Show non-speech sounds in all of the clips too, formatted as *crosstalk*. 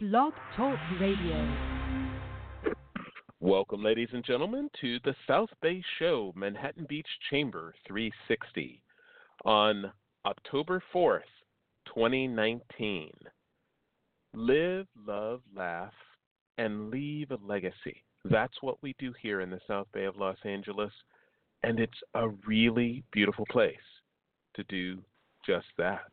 Blog Talk Radio. Welcome, ladies and gentlemen, to the South Bay Show, Manhattan Beach Chamber 360, on October 4th, 2019. Live, love, laugh, and leave a legacy. That's what we do here in the South Bay of Los Angeles, and it's a really beautiful place to do just that.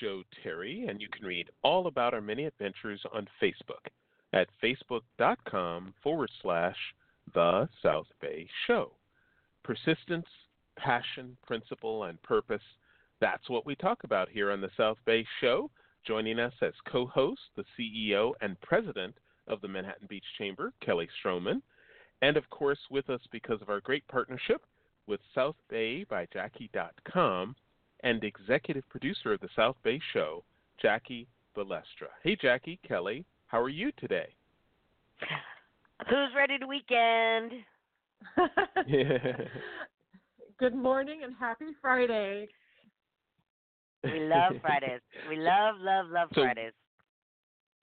Joe Terry, and you can read all about our many adventures on Facebook at facebook.com forward slash The South Bay Show. Persistence, passion, principle, and purpose that's what we talk about here on the South Bay Show. Joining us as co host, the CEO and president of the Manhattan Beach Chamber, Kelly Stroman. And of course, with us because of our great partnership with South Bay by Jackie.com and executive producer of the South Bay Show, Jackie Balestra. Hey, Jackie, Kelly, how are you today? Who's ready to weekend? *laughs* Good morning and happy Friday. We love Fridays. We *laughs* love, love, love So- Fridays.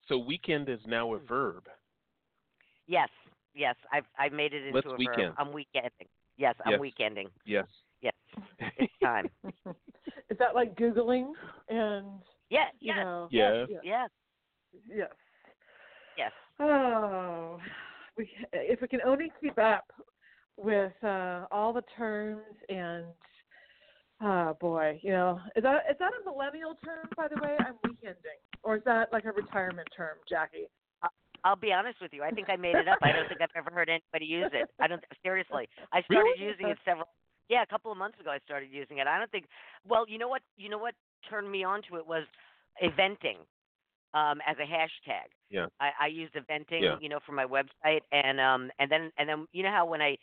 So weekend is now a verb. Yes, yes. I've I've made it into Let's a verb. weekend. I'm weekending. Yes, I'm Yes. weekending. Yes. Yes, it's time. *laughs* Is that like Googling and, Yeah, you yes, know? Yes. Yes. yes, yes. yes. Oh, we, if we can only keep up with uh, all the terms and, oh boy, you know, is that is that a millennial term, by the way? I'm weekending. Or is that like a retirement term, Jackie? I'll be honest with you. I think I made it up. I don't think I've ever heard anybody use it. I don't seriously. I started Really? using it several. Yeah, a couple of months ago I started using it. I don't think. Well, you know what? You know what turned me on to it was eventing um, as a hashtag. Yeah. I, I used eventing, Yeah. you know, for my website, and um, and then and then you know how when I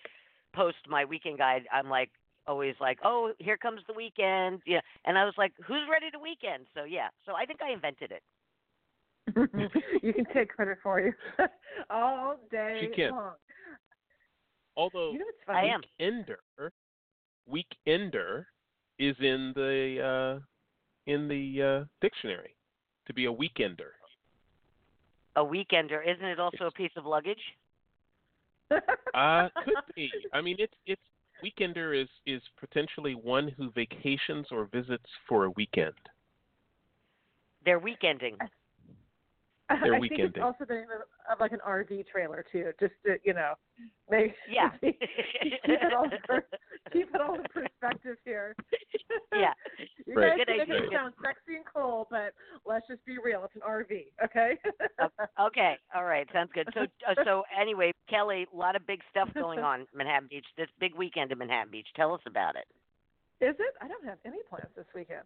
post my weekend guide, I'm like always like, oh, here comes the weekend, yeah, and I was like, who's ready to weekend? So yeah, so I think I invented it. *laughs* *laughs* you can take credit for you *laughs* all day She can. long. Although You know what's I am. weekender, weekender is in the uh, in the uh, dictionary to be a weekender. A weekender, isn't it also a piece of luggage? Uh, *laughs* could be. I mean, it's it's weekender is is potentially one who vacations or visits for a weekend. They're weekending. They're I think it's weekending. also the name of, of like an RV trailer too, just to you know, make *laughs* Yeah. *laughs* keep it all in per- keep it all in perspective here. yeah. *laughs* you Right. guys Good can make it sound sexy and cool, but let's just be real. It's an RV, okay? Okay. All right. Sounds good. So, uh, so anyway, Kelly, a lot of big stuff going on in Manhattan Beach. This big weekend in Manhattan Beach. Tell us about it. Is it? I don't have any plans this weekend.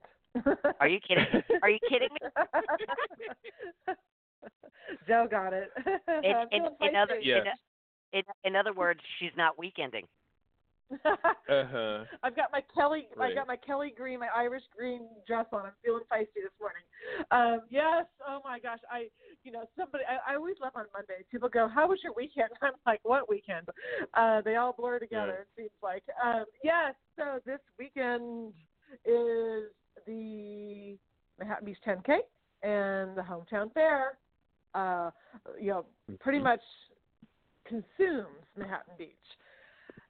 Are you kidding? Are you kidding me? *laughs* Joe got it. *laughs* In, I'm in, in other. Yes. in, in, in other words, she's not weekending. Uh huh. I've got my Kelly. I got my Kelly green, my Irish green dress on. I'm feeling feisty this morning. Um, yes. Oh my gosh. I, you know, somebody. I, I always love on Monday. People go, "How was your weekend?" *laughs* I'm like, "What weekend?" Uh, they all blur together. It seems like. Um, yes. So this weekend is the Manhattan Beach 10K and the hometown fair. Uh, you know, pretty Mm-hmm. much consumes Manhattan Beach.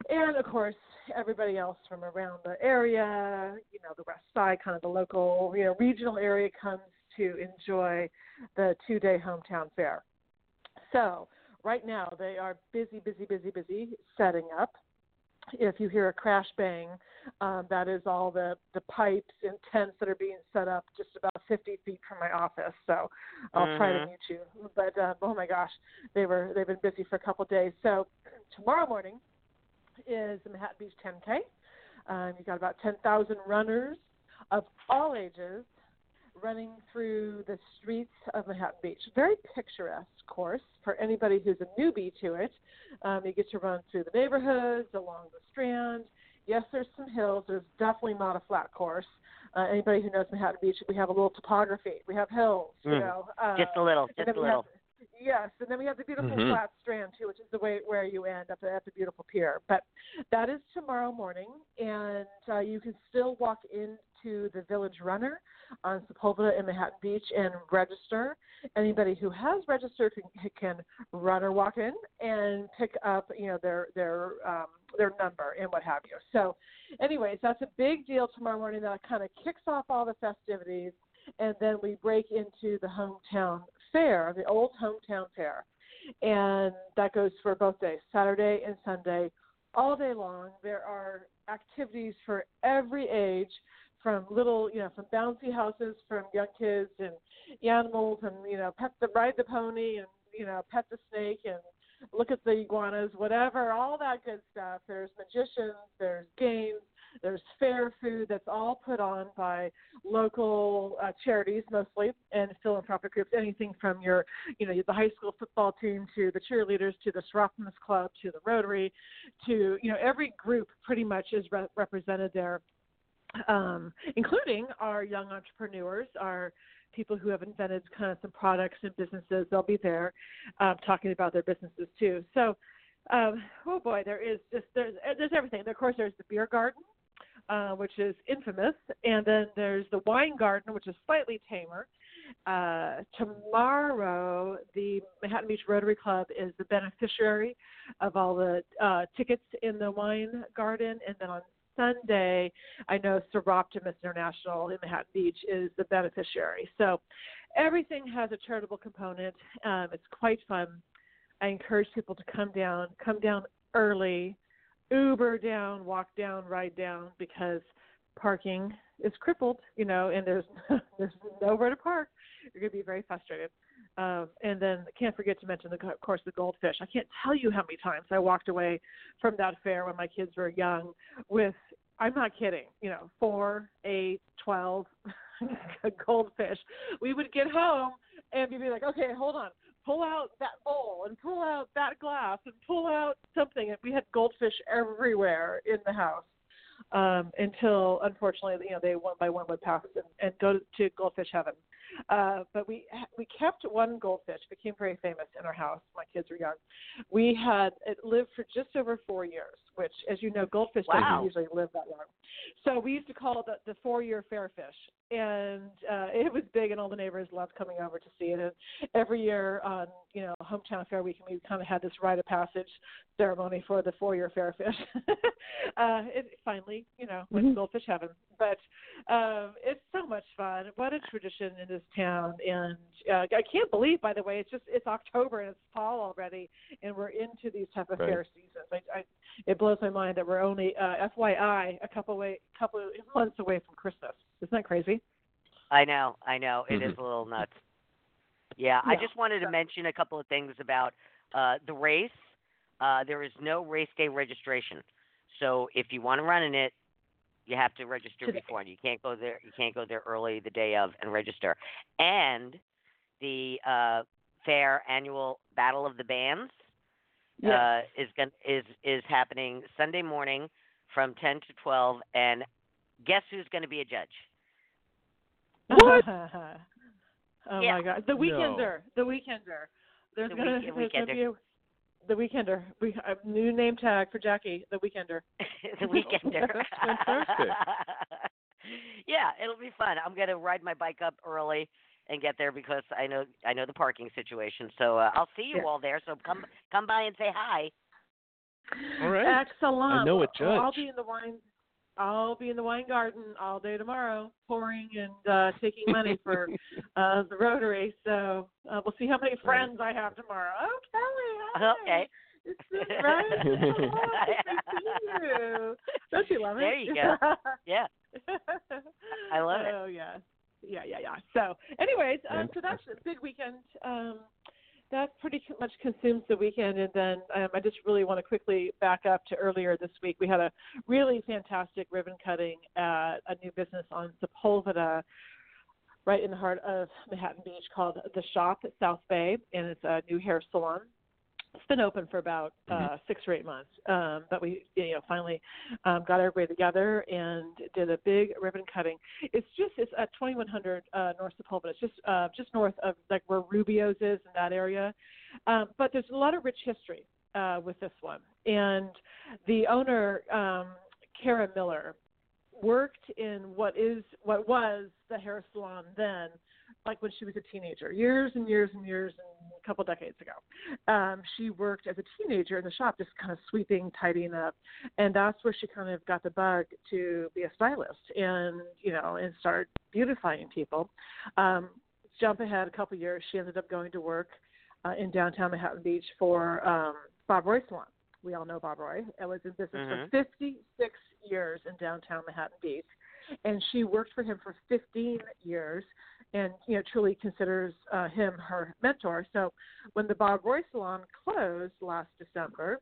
And of course, everybody else from around the area, you know, the West Side, kind of the local, you know, regional area comes to enjoy the two day hometown fair. So right now they are busy, busy, busy, busy setting up. If you hear a crash bang, um, that is all the the pipes and tents that are being set up just about 50 feet from my office. So I'll mm-hmm. try to mute you. But uh, oh my gosh, they were they've been busy for a couple of days. So *clears throat* tomorrow morning is the Manhattan Beach 10K. Um, you've got about 10,000 runners of all ages running through the streets of Manhattan Beach. Very picturesque course for anybody who's a newbie to it. Um, you get to run through the neighborhoods, along the Strand. Yes, there's some hills. There's definitely not a flat course. Uh, anybody who knows Manhattan Beach, we have a little topography. We have hills, you mm. know. Uh, just a little, just a little. Have, yes, and then we have the beautiful mm-hmm. flat strand too, which is the way where you end up at the beautiful pier. But that is tomorrow morning, and uh, you can still walk into the Village Runner on Sepulveda in Manhattan Beach and register. Anybody who has registered can, can run or walk in and pick up, you know, their their um, their number and what have you. So, anyways, that's a big deal tomorrow morning. That kind of kicks off all the festivities, and then we break into the hometown fair, the old hometown fair, and that goes for both days, Saturday and Sunday, all day long. There are activities for every age from little, you know, from bouncy houses from young kids and animals and, you know, pet the ride the pony and, you know, pet the snake and look at the iguanas, whatever, all that good stuff. There's magicians, there's games, there's fair food that's all put on by local uh, charities mostly and philanthropic groups. Anything from your, you know, the high school football team to the cheerleaders to the Soroptimist Club to the Rotary, to you know every group pretty much is re- represented there um, including our young entrepreneurs, our people who have invented kind of some products and businesses. They'll be there um, talking about their businesses too. So, um, oh boy, there is just there's there's everything. Of course, there's the beer garden, uh, which is infamous, and then there's the wine garden, which is slightly tamer. Uh, tomorrow, the Manhattan Beach Rotary Club is the beneficiary of all the uh, tickets in the wine garden, and then on Sunday, I know Soroptimist International in Manhattan Beach is the beneficiary. So everything has a charitable component. Um, it's quite fun. I encourage people to come down, come down early, Uber down, walk down, ride down because parking is crippled, you know, and there's *laughs* there's nowhere to park. You're going to be very frustrated. Um, and then can't forget to mention, the, of course, the goldfish. I can't tell you how many times I walked away from that fair when my kids were young with, I'm not kidding, you know, four, eight, twelve *laughs* goldfish. We would get home and we'd be like, okay, hold on, pull out that bowl and pull out that glass and pull out something. And we had goldfish everywhere in the house um, until, unfortunately, you know, they one by one would pass and, and go to goldfish heaven. Uh, but we we kept one goldfish. Became very famous in our house. My kids were young. We had it lived for just over four years, which, as you know, goldfish wow. don't usually live that long. So we used to call it the, the four-year fairfish, and uh, it was big, and all the neighbors loved coming over to see it. And every year on you know hometown fair week, we kind of had this rite of passage ceremony for the four-year fairfish. *laughs* uh, it finally, you know, went mm-hmm. to goldfish heaven. But um, it's so much fun. What a tradition in this town, and uh, I can't believe, by the way, it's just it's October and it's fall already, and we're into these type of right. fair seasons. I, I, it blows my mind that we're only, uh, FYI, a couple way, couple months away from Christmas. Isn't that crazy? I know, I know. It mm-hmm. is a little nuts. Yeah, yeah, I just wanted to mention a couple of things about uh, the race. Uh, there is no race day registration, so if you want to run in it, you have to register Today. before. You can't go there. You can't go there early the day of and register. And the uh, fair annual Battle of the Bands yes. uh, is going is is happening Sunday morning from ten to twelve. And guess who's going to be a judge? What? *laughs* oh Yeah. my God, the No. Weekender, the Weekender. There's The gonna, week- there's gonna be a, the Weekender. We a new name tag for Jackie, the Weekender. *laughs* the weekender. *laughs* That's fantastic. yeah, it'll be fun. I'm gonna ride my bike up early and get there because I know I know the parking situation. So uh, I'll see you Yeah. all there. So come come by and say hi. All right. Excellent. I know a Well, I'll be in the wine. I'll be in the wine garden all day tomorrow, pouring and uh, taking money for *laughs* uh, the Rotary. So uh, we'll see how many friends I have tomorrow. Oh, Kelly, Okay. It's just right. *laughs* you. Don't you love it? There you go. Yeah. *laughs* I love it. Oh yeah, yeah, yeah, yeah. So, anyways, um, so that's a big weekend. Um, that pretty much consumes the weekend, and then um, I just really want to quickly back up to earlier this week. We had a really fantastic ribbon cutting at a new business on Sepulveda, right in the heart of Manhattan Beach, called the Shop at South Bay, and it's a new hair salon it's been open for about uh, Mhm. six or eight months. Um, but we, you know, finally um, got everybody together and did a big ribbon cutting. It's just it's at 2100 uh, North Sepulveda. It's just uh, just north of like where Rubio's is in that area. Um, but there's a lot of rich history uh, with this one. And the owner, um, Kara Miller, worked in what is what was the hair salon then like when she was a teenager, years and years and years and couple decades ago. Um, she worked as a teenager in the shop, just kind of sweeping, tidying up, and that's where she kind of got the bug to be a stylist and you know and start beautifying people. Um, jump ahead a couple years, she ended up going to work uh, in downtown Manhattan Beach for um, Bob Roy Salon. We all know Bob Roy. I was in business Mhm. for 56 years in downtown Manhattan Beach, and she worked for him for 15 years and you know truly considers uh, him her mentor. So when the Bob Roy Salon closed last December,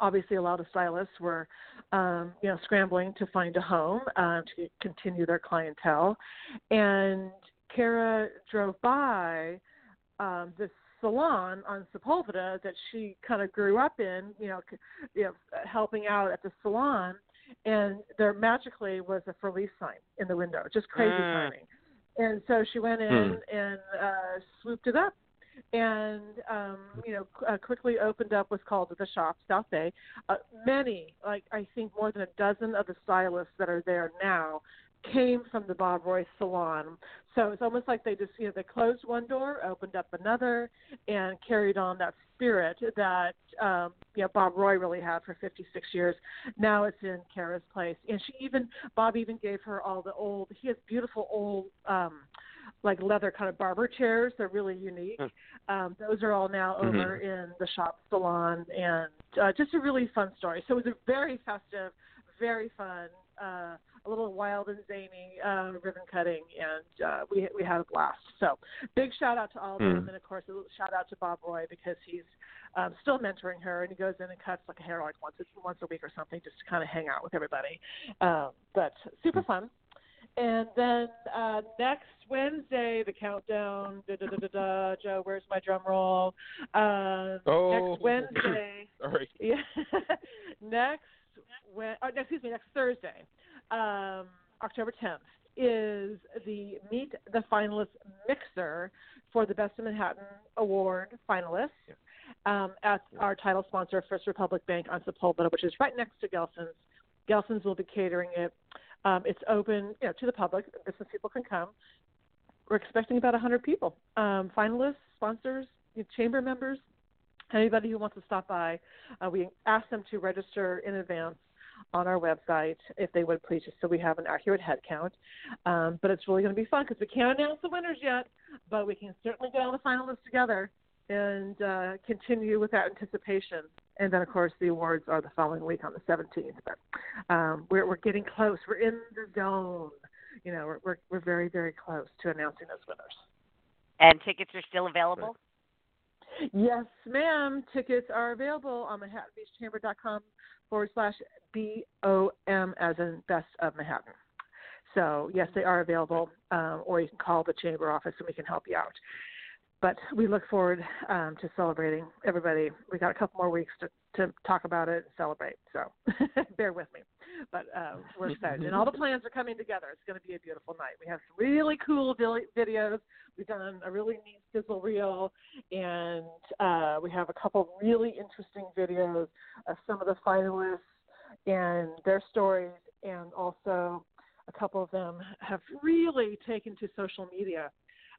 obviously a lot of stylists were um, you know scrambling to find a home uh, to continue their clientele, and Kara drove by um, this salon on Sepulveda that she kind of grew up in, you know, c- you know, helping out at the salon, and there magically was a for lease sign in the window, just crazy Mm. timing. And so she went in and uh, swooped it up, and um, you know, uh, quickly opened up what's called the shop, South Bay. Uh, many, like I think more than a dozen of the stylists that are there now came from the Bob Roy salon. So it's almost like they just, you know, they closed one door, opened up another, and carried on that spirit that, um, you know, Bob Roy really had for 56 years. Now it's in Kara's place. And she even, Bob even gave her all the old, he has beautiful old, um, like leather kind of barber chairs. They're really unique. Um, those are all now Mhm. over in the shop salon, and uh, just a really fun story. So it was a very festive, very fun, uh, a little wild and zany uh, ribbon cutting, and uh, we we had a blast. So big shout out to all of them, Mm. and of course a little shout out to Bob Roy because he's um, still mentoring her, and he goes in and cuts like a hair like once once a week or something, just to kind of hang out with everybody. Um, but super fun. And then uh, next Wednesday, the countdown. Da, da, da, da, da. Joe, where's my drum roll? Uh, Oh. *coughs* *laughs* *laughs* Next Wednesday. Sorry. Yeah. next, when, oh, excuse me, next Thursday, um, October 10th, is the Meet the Finalists Mixer for the Best of Manhattan Award finalists um, at our title sponsor, First Republic Bank on Sepulveda, which is right next to Gelson's. Gelson's will be catering it. Um, it's open, you know, to the public. Business people can come. We're expecting about 100 people, um, finalists, sponsors, chamber members, anybody who wants to stop by. Uh, we ask them to register in advance on our website if they would please, just so we have an accurate head count. Um, but it's really going to be fun because we can't announce the winners yet, but we can certainly get all the finalists together and uh, continue with that anticipation. And then, of course, the awards are the following week on the 17th. But um, we're we're getting close. We're in the zone. You know, we're we're, we're very very close to announcing those winners. And tickets are still available. Yes, ma'am. Tickets are available on ManhattanBeachChamber.com forward slash B O M as in Best of Manhattan. So, yes, they are available, um, or you can call the chamber office and we can help you out. But we look forward um, to celebrating everybody. We got a couple more weeks to, to talk about it and celebrate. So, *laughs* bear with me. But uh, we're excited. And all the plans are coming together. It's going to be a beautiful night. We have some really cool videos. We've done a really neat sizzle reel, and uh, we have a couple really interesting videos of some of the finalists and their stories, and also a couple of them have really taken to social media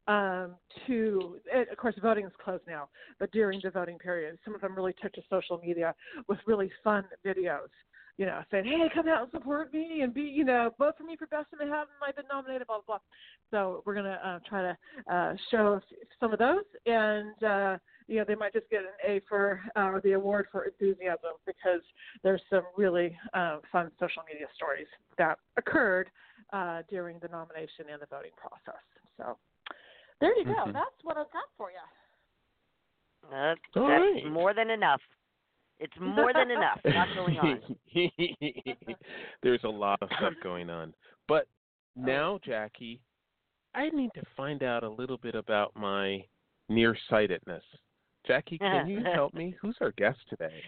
um, to, of course, voting is closed now, but during the voting period, some of them really took to social media with really fun videos. You know, saying, "Hey, come out and support me, and be, you know, vote for me for best of Manhattan. I've been nominated, blah blah." blah. So we're gonna uh, try to uh, show some of those, and uh, you know, they might just get an A for uh, the award for enthusiasm because there's some really uh, fun social media stories that occurred uh, during the nomination and the voting process. So there you go. Mhm. That's what I've got for you. Uh, that's right. more than enough. It's *laughs* more than enough. Not going on. *laughs* There's a lot of stuff going on. But now, Jackie, I need to find out a little bit about my nearsightedness. Jackie, can you *laughs* help me? Who's our guest today?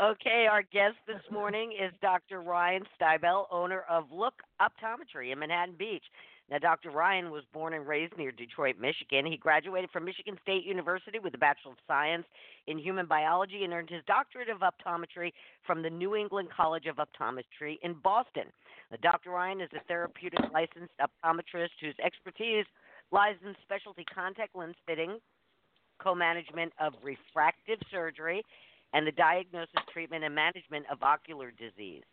Okay, our guest this morning is Dr. Ryan Stybel, owner of Look Optometry in Manhattan Beach. Now, Dr. Ryan was born and raised near Detroit, Michigan. He graduated from Michigan State University with a Bachelor of Science in Human Biology and earned his doctorate of optometry from the New England College of Optometry in Boston. Now, Dr. Ryan is a therapeutic licensed optometrist whose expertise lies in specialty contact lens fitting, co management of refractive surgery, and the diagnosis, treatment, and management of ocular disease.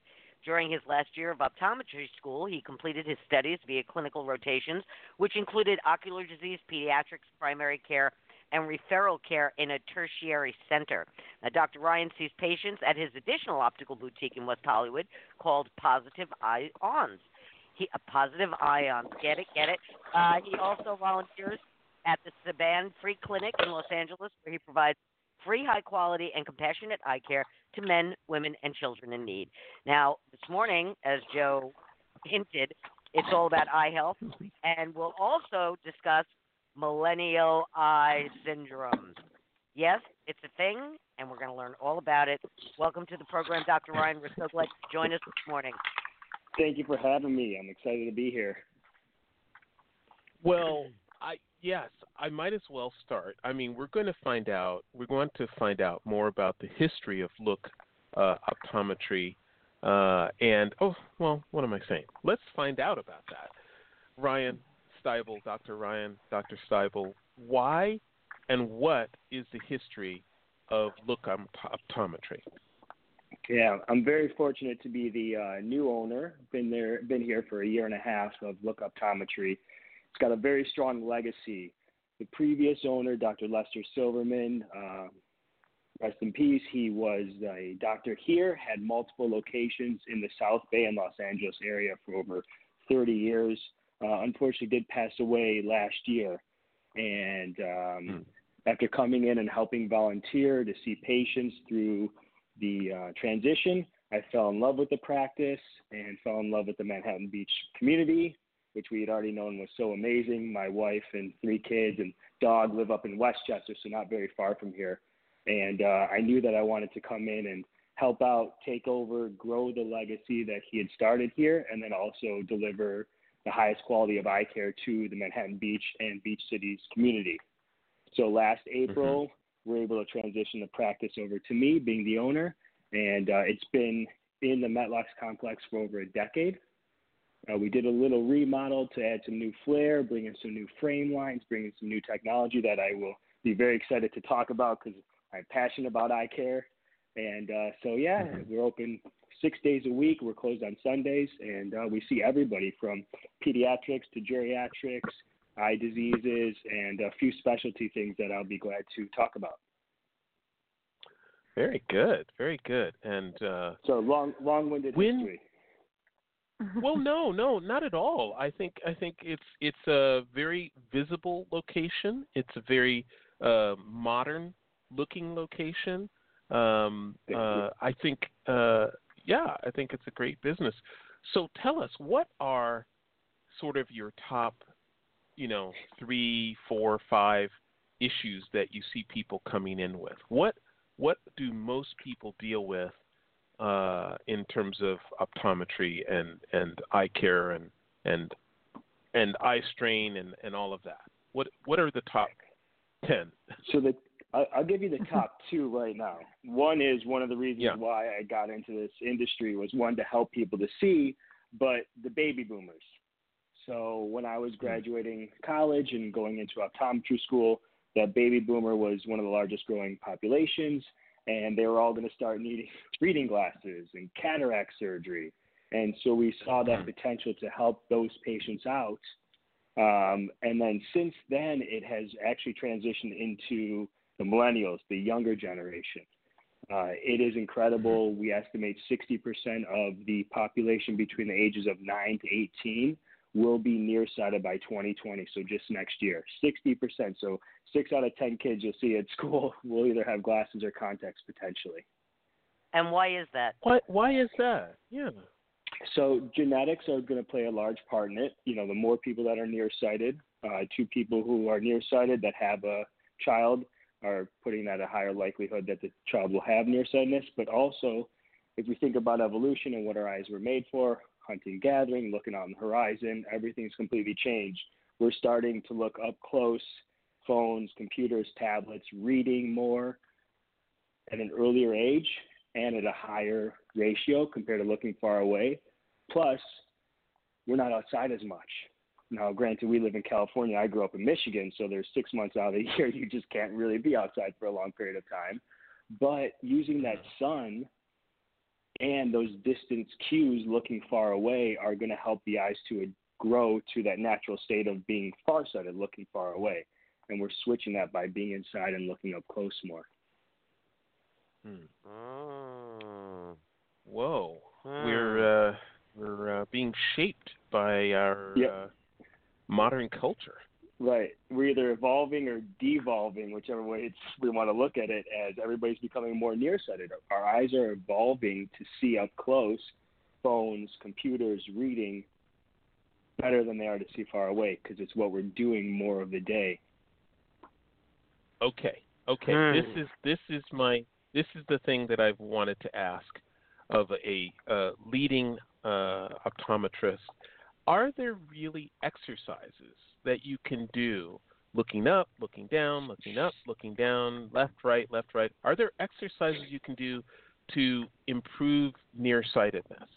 During his last year of optometry school, he completed his studies via clinical rotations, which included ocular disease, pediatrics, primary care, and referral care in a tertiary center. Now, Dr. Ryan sees patients at his additional optical boutique in West Hollywood called Positive Eye Ons. He, a Positive Eye Ons, get it, get it. Uh, he also volunteers at the Saban Free Clinic in Los Angeles, where he provides free, high quality, and compassionate eye care to men, women, and children in need. Now, this morning, as Joe hinted, it's all about eye health, and we'll also discuss millennial eye syndrome. Yes, it's a thing, and we're going to learn all about it. Welcome to the program, Dr. Ryan. We're so glad you joined us this morning. Thank you for having me. I'm excited to be here. Well, I yes, I might as well start. I mean, we're going to find out. We're going to find out more about the history of look uh, optometry. Uh, and oh, well, what am I saying? Let's find out about that. Ryan Stybel, Dr. Ryan, Dr. Stybel, why and what is the history of look optometry? Yeah, I'm very fortunate to be the uh, new owner. Been there, been here for a year and a half of Look Optometry. It's got a very strong legacy. The previous owner, Dr. Lester Silverman, uh, rest in peace. He was a doctor here, had multiple locations in the South Bay and Los Angeles area for over 30 years. Uh, unfortunately, did pass away last year, and um, Hmm. after coming in and helping volunteer to see patients through the uh, transition, I fell in love with the practice and fell in love with the Manhattan Beach community, which we had already known was so amazing. My wife and three kids and dog live up in Westchester, so not very far from here. And uh, I knew that I wanted to come in and help out, take over, grow the legacy that he had started here, and then also deliver the highest quality of eye care to the Manhattan Beach and Beach Cities community. So last April, we were able to transition the practice over to me, being the owner, and uh, it's been in the Metlox complex for over a decade. Uh, we did a little remodel to add some new flair, bring in some new frame lines, bring in some new technology that I will be very excited to talk about because I'm passionate about eye care. And uh, so, yeah, Mhm. we're open six days a week. We're closed on Sundays, and uh, we see everybody from pediatrics to geriatrics, eye diseases, and a few specialty things that I'll be glad to talk about. Very good, very good. And uh, So long, long-winded When- history. Well, *laughs* no, no, not at all. I think I think it's it's a very visible location. It's a very uh, modern looking location. Um, uh, I think, uh, yeah, I think it's a great business. So tell us, what are sort of your top, you know, three, four, five issues that you see people coming in with? What what do most people deal with uh, in terms of optometry and, and eye care and and and eye strain and, and all of that? What what are the top ten? So the I- I'll give you the top *laughs* two right now. One is one of the reasons Yeah. why I got into this industry was one to help people to see, but the baby boomers. So when I was graduating college and going into optometry school, the baby boomer was one of the largest growing populations, and they were all going to start needing *laughs* reading glasses and cataract surgery. And so we saw that Mhm. potential to help those patients out. Um, and then since then, it has actually transitioned into the millennials, the younger generation. Uh, it is incredible. We estimate 60% of the population between the ages of 9 to 18 will be nearsighted by 2020, so just next year. 60%. So six out of 10 kids you'll see at *laughs* school will either have glasses or contacts potentially. And why is that? Why why is that? Yeah. So genetics are going to play a large part in it. You know, the more people that are nearsighted, uh, two people who are nearsighted that have a child are putting that a higher likelihood that the child will have nearsightedness. But also, if we think about evolution and what our eyes were made for, hunting, gathering, looking on the horizon, everything's completely changed. We're starting to look up close, phones, computers, tablets, reading more at an earlier age and at a higher ratio compared to looking far away. Plus, we're not outside as much. Now, granted, we live in California. I grew up in Michigan, so there's six months out of the *laughs* year you just can't really be outside for a long period of time. But using that sun and those distance cues looking far away are going to help the eyes to grow to that natural state of being farsighted, looking far away. And we're switching that by being inside and looking up close more. Hmm. Oh. Whoa. We're uh, we're uh, being shaped by our Yep. uh, modern culture. Right. We're either evolving or devolving, whichever way it's, we want to look at it, as everybody's becoming more nearsighted. Our eyes are evolving to see up close phones, computers, reading better than they are to see far away because it's what we're doing more of the day. Okay. Okay. Hmm. This is this is my this is the thing that I've wanted to ask of a uh, leading uh, optometrist. Are there really exercises that you can do looking up, looking down, looking up, looking down, left, right, left, right? Are there exercises you can do to improve nearsightedness?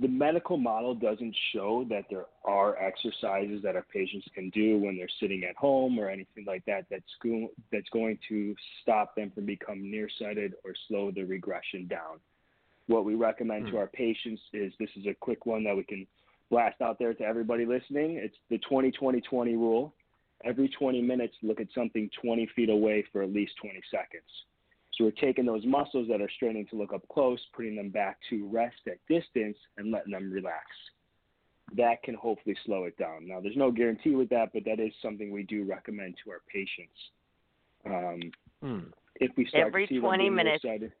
the medical model doesn't show that there are exercises that our patients can do when they're sitting at home or anything like that that's go- that's going to stop them from becoming nearsighted or slow the regression down. What we recommend Hmm. to our patients is this is a quick one that we can blast out there to everybody listening. It's the 20-20-20 rule. Every 20 minutes, look at something 20 feet away for at least 20 seconds. So we're taking those muscles that are straining to look up close, putting them back to rest at distance, and letting them relax. That can hopefully slow it down. Now, there's no guarantee with that, but that is something we do recommend to our patients. Um, Hmm. if we start Every to see 20 minutes. nearsighted,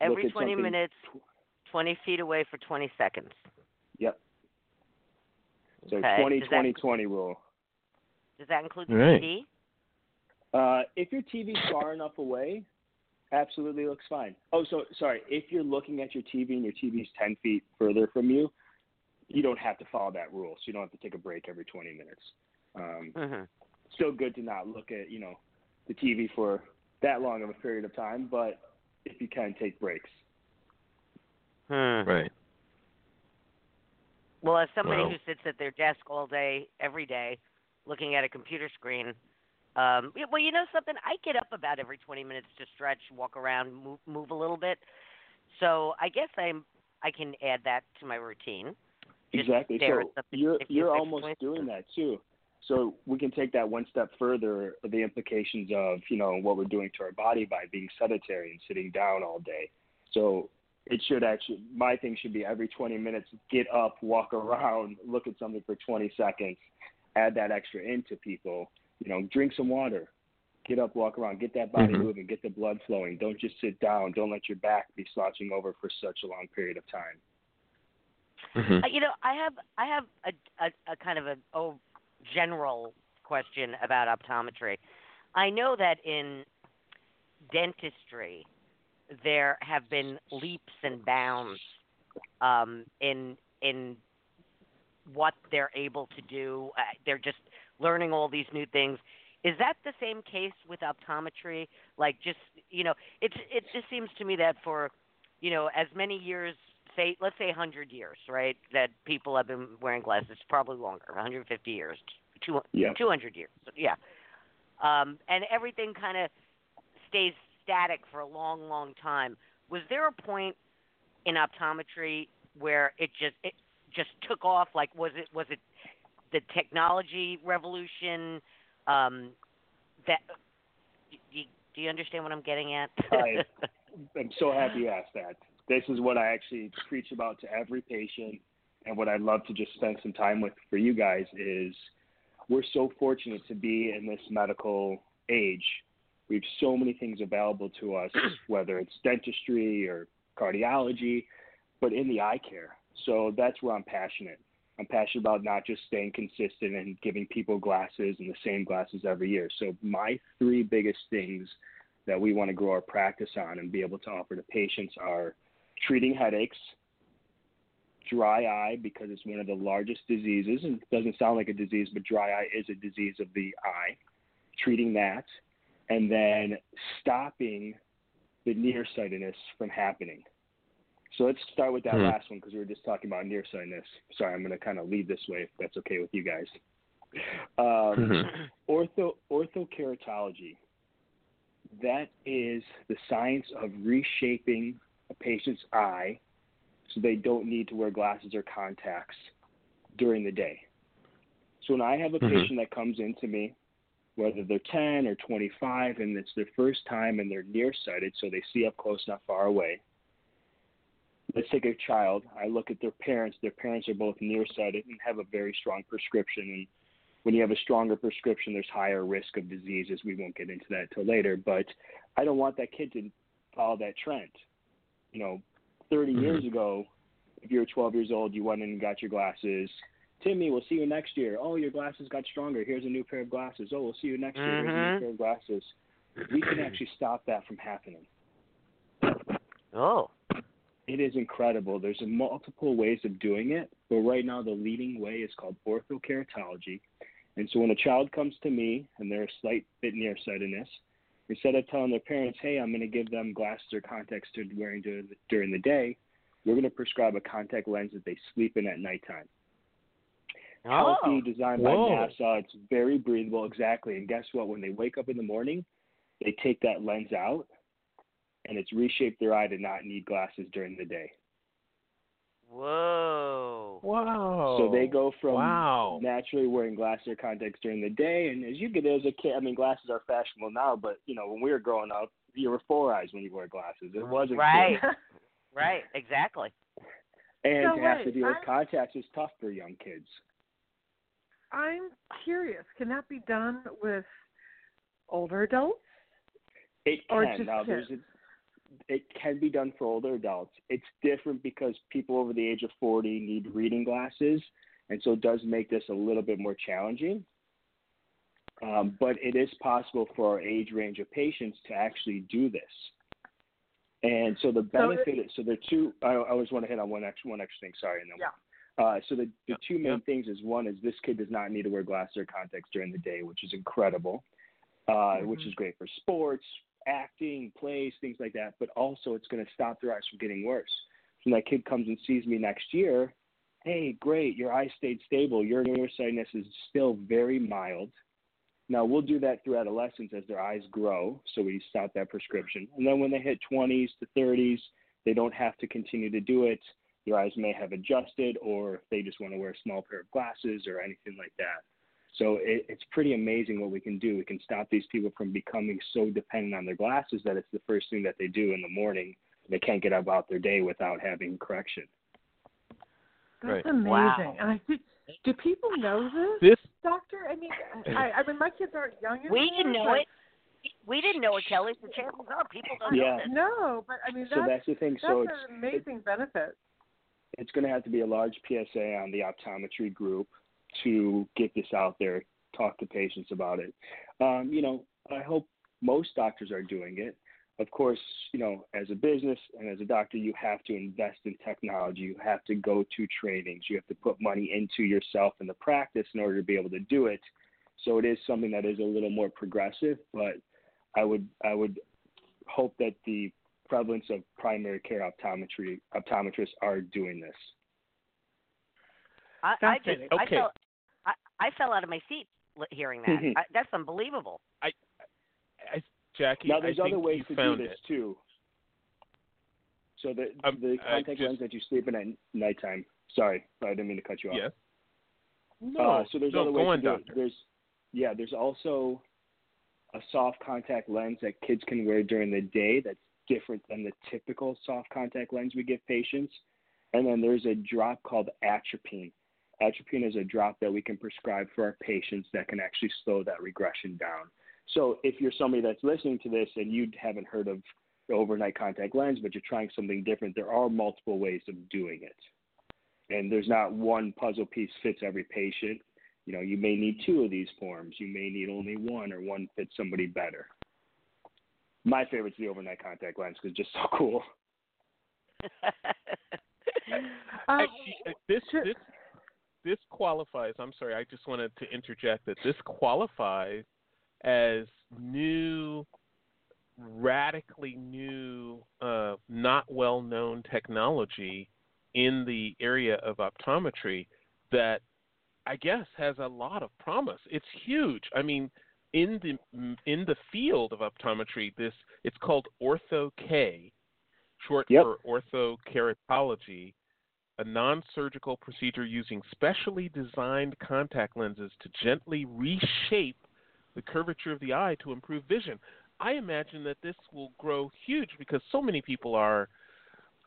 look Every 20 minutes, 20 feet away for 20 seconds. Yep. So Okay. 20 Does that- 20 20 rule. Does that include the Right. TV? Uh, if your TV's far enough away, absolutely looks fine. Oh, so sorry. If you're looking at your TV and your TV's 10 feet further from you, you don't have to follow that rule. So you don't have to take a break every 20 minutes. Um, hmm still good to not look at you know the TV for that long of a period of time, but if you can take breaks. Hmm. Right. Well, as somebody who sits at their desk all day, every day, looking at a computer screen, um, well, you know something? I get up about every 20 minutes to stretch, walk around, move, move a little bit. So I guess I'm I can add that to my routine. Just exactly. So you're you're almost points. doing that too. So we can take that one step further. The implications of you know what we're doing to our body by being sedentary and sitting down all day. So it should actually my thing should be every 20 minutes get up, walk around, look at something for 20 seconds, add that extra into people. You know, drink some water, get up, walk around, get that body Mhm. moving, get the blood flowing. Don't just sit down. Don't let your back be slouching over for such a long period of time. Mhm. Uh, you know, I have I have a, a, a kind of a oh, general question about optometry. I know that in dentistry there have been leaps and bounds um, in in what they're able to do. Uh, they're just learning all these new things. Is that the same case with optometry? Like, just you know, it's it just seems to me that for you know as many years say let's say 100 years, right? That people have been wearing glasses, it's probably longer, 150 years, two, Yeah. 200 years. Yeah. Um, and everything kind of stays static for a long, long time. Was there a point in optometry where it just it just took off? Like, was it was it the technology revolution? Um, that do you, do you understand what I'm getting at? I- *laughs* I'm so happy you asked that. This is what I actually preach about to every patient, and what I'd love to just spend some time with for you guys is we're so fortunate to be in this medical age. We have so many things available to us, *clears throat* whether it's dentistry or cardiology, but in the eye care. So that's where I'm passionate. I'm passionate about not just staying consistent and giving people glasses and the same glasses every year. So my three biggest things that we want to grow our practice on and be able to offer to patients are treating headaches, dry eye because it's one of the largest diseases and it doesn't sound like a disease, but dry eye is a disease of the eye, treating that, and then stopping the nearsightedness from happening. So let's start with that Hmm. last one because we were just talking about nearsightedness. Sorry, I'm going to kind of lead this way if that's okay with you guys. Um, Mhm. ortho orthokeratology. That is the science of reshaping a patient's eye so they don't need to wear glasses or contacts during the day. So when I have a Mhm. patient that comes into me, whether they're 10 or 25 and it's their first time and they're nearsighted so they see up close not far away. Let's take a child. I look at their parents. Their parents are both nearsighted and have a very strong prescription and when you have a stronger prescription, there's higher risk of diseases. We won't get into that till later, but I don't want that kid to follow that trend. You know, 30 Mhm. years ago, if you were 12 years old, you went in and got your glasses. Timmy, we'll see you next year. Oh, your glasses got stronger. Here's a new pair of glasses. Oh, we'll see you next year. Here's a new mm-hmm. pair of glasses. We can actually stop that from happening. oh, It is incredible. There's multiple ways of doing it, but right now the leading way is called orthokeratology. And so when a child comes to me and they're a slight bit nearsightedness, instead of telling their parents, "Hey, I'm going to give them glasses or contacts to wearing during the, during the day," we're going to prescribe a contact lens that they sleep in at nighttime. Oh, Healthy, designed Whoa. by NASA. It's very breathable, exactly. And guess what? When they wake up in the morning, they take that lens out, and it's reshaped their eye to not need glasses during the day. whoa. Wow. So they go from wow. naturally wearing glasses or contacts during the day, and as you get as a kid, I mean, glasses are fashionable now, but you know, when we were growing up, you were four eyes when you wore glasses. It wasn't Right. *laughs* Right, exactly. And So to have to deal with I'm- contacts is tough for young kids. I'm curious. Can that be done with older adults? It can now. There's a, it can be done for older adults. It's different because people over the age of 40 need reading glasses, and so it does make this a little bit more challenging. Um, but it is possible for our age range of patients to actually do this. And so the So it- benefit, so, the two, I, I always want to hit on one extra, one extra thing. Sorry, and then Yeah. Uh, so the, the two main things is one is this kid does not need to wear glasses or contacts during the day, which is incredible, uh, Mm-hmm. which is great for sports, acting, plays, things like that. But also it's going to stop their eyes from getting worse. So when that kid comes and sees me next year, hey, great, your eye stayed stable. Your nearsightedness is still very mild. Now we'll do that through adolescence as their eyes grow, so we stop that prescription. And then when they hit 20s to 30s, they don't have to continue to do it. Their eyes may have adjusted, or if they just want to wear a small pair of glasses or anything like that. So it, it's pretty amazing what we can do. We can stop these people from becoming so dependent on their glasses that it's the first thing that they do in the morning. They can't get about their day without having correction. That's Right. amazing. Wow. I think, do people know this, This doctor? I mean, I, I mean, my kids aren't young Enough, We didn't know but- it. We didn't know it, Kelly. The chances are people don't Yeah. know this. No, but I mean, So that's, that's the thing. that's So it's an amazing benefit. It's going to have to be a large PSA on the optometry group to get this out there, talk to patients about it. Um, you know, I hope most doctors are doing it. Of course, you know, as a business and as a doctor, you have to invest in technology. You have to go to trainings. You have to put money into yourself and the practice in order to be able to do it. So it is something that is a little more progressive, but I would I would hope that the prevalence of primary care optometry optometrists are doing this. I, I just, Fascinating. I Okay. fell, I, I fell out of my seat hearing that. Mhm. I, that's unbelievable. I, Jackie, now there's I other think ways you to do found this it. too. So the Um, the contact just- lens that you sleep in at nighttime. Sorry, I didn't mean to cut you off. Yes. Uh, No. so there's no, other go ways on, to do doctor. it. There's yeah, there's also a soft contact lens that kids can wear during the day that's different than the typical soft contact lens we give patients. And then there's a drop called atropine. Atropine is a drop that we can prescribe for our patients that can actually slow that regression down. So if you're somebody that's listening to this and you haven't heard of the overnight contact lens, but you're trying something different, there are multiple ways of doing it. And there's not one puzzle piece fits every patient. You know, you may need two of these forms. You may need only one, or one fits somebody better. My favorite's the overnight contact lens because it's just so *laughs* cool. *laughs* Um, Actually, this this this qualifies. I'm sorry, I just wanted to interject that this qualifies as new, radically new, uh, not well known technology in the area of optometry that I guess has a lot of promise. It's huge. I mean, in the in the field of optometry, this it's called ortho K, short Yep. for orthokeratology, a non-surgical procedure using specially designed contact lenses to gently reshape the curvature of the eye to improve vision. I imagine that this will grow huge because so many people are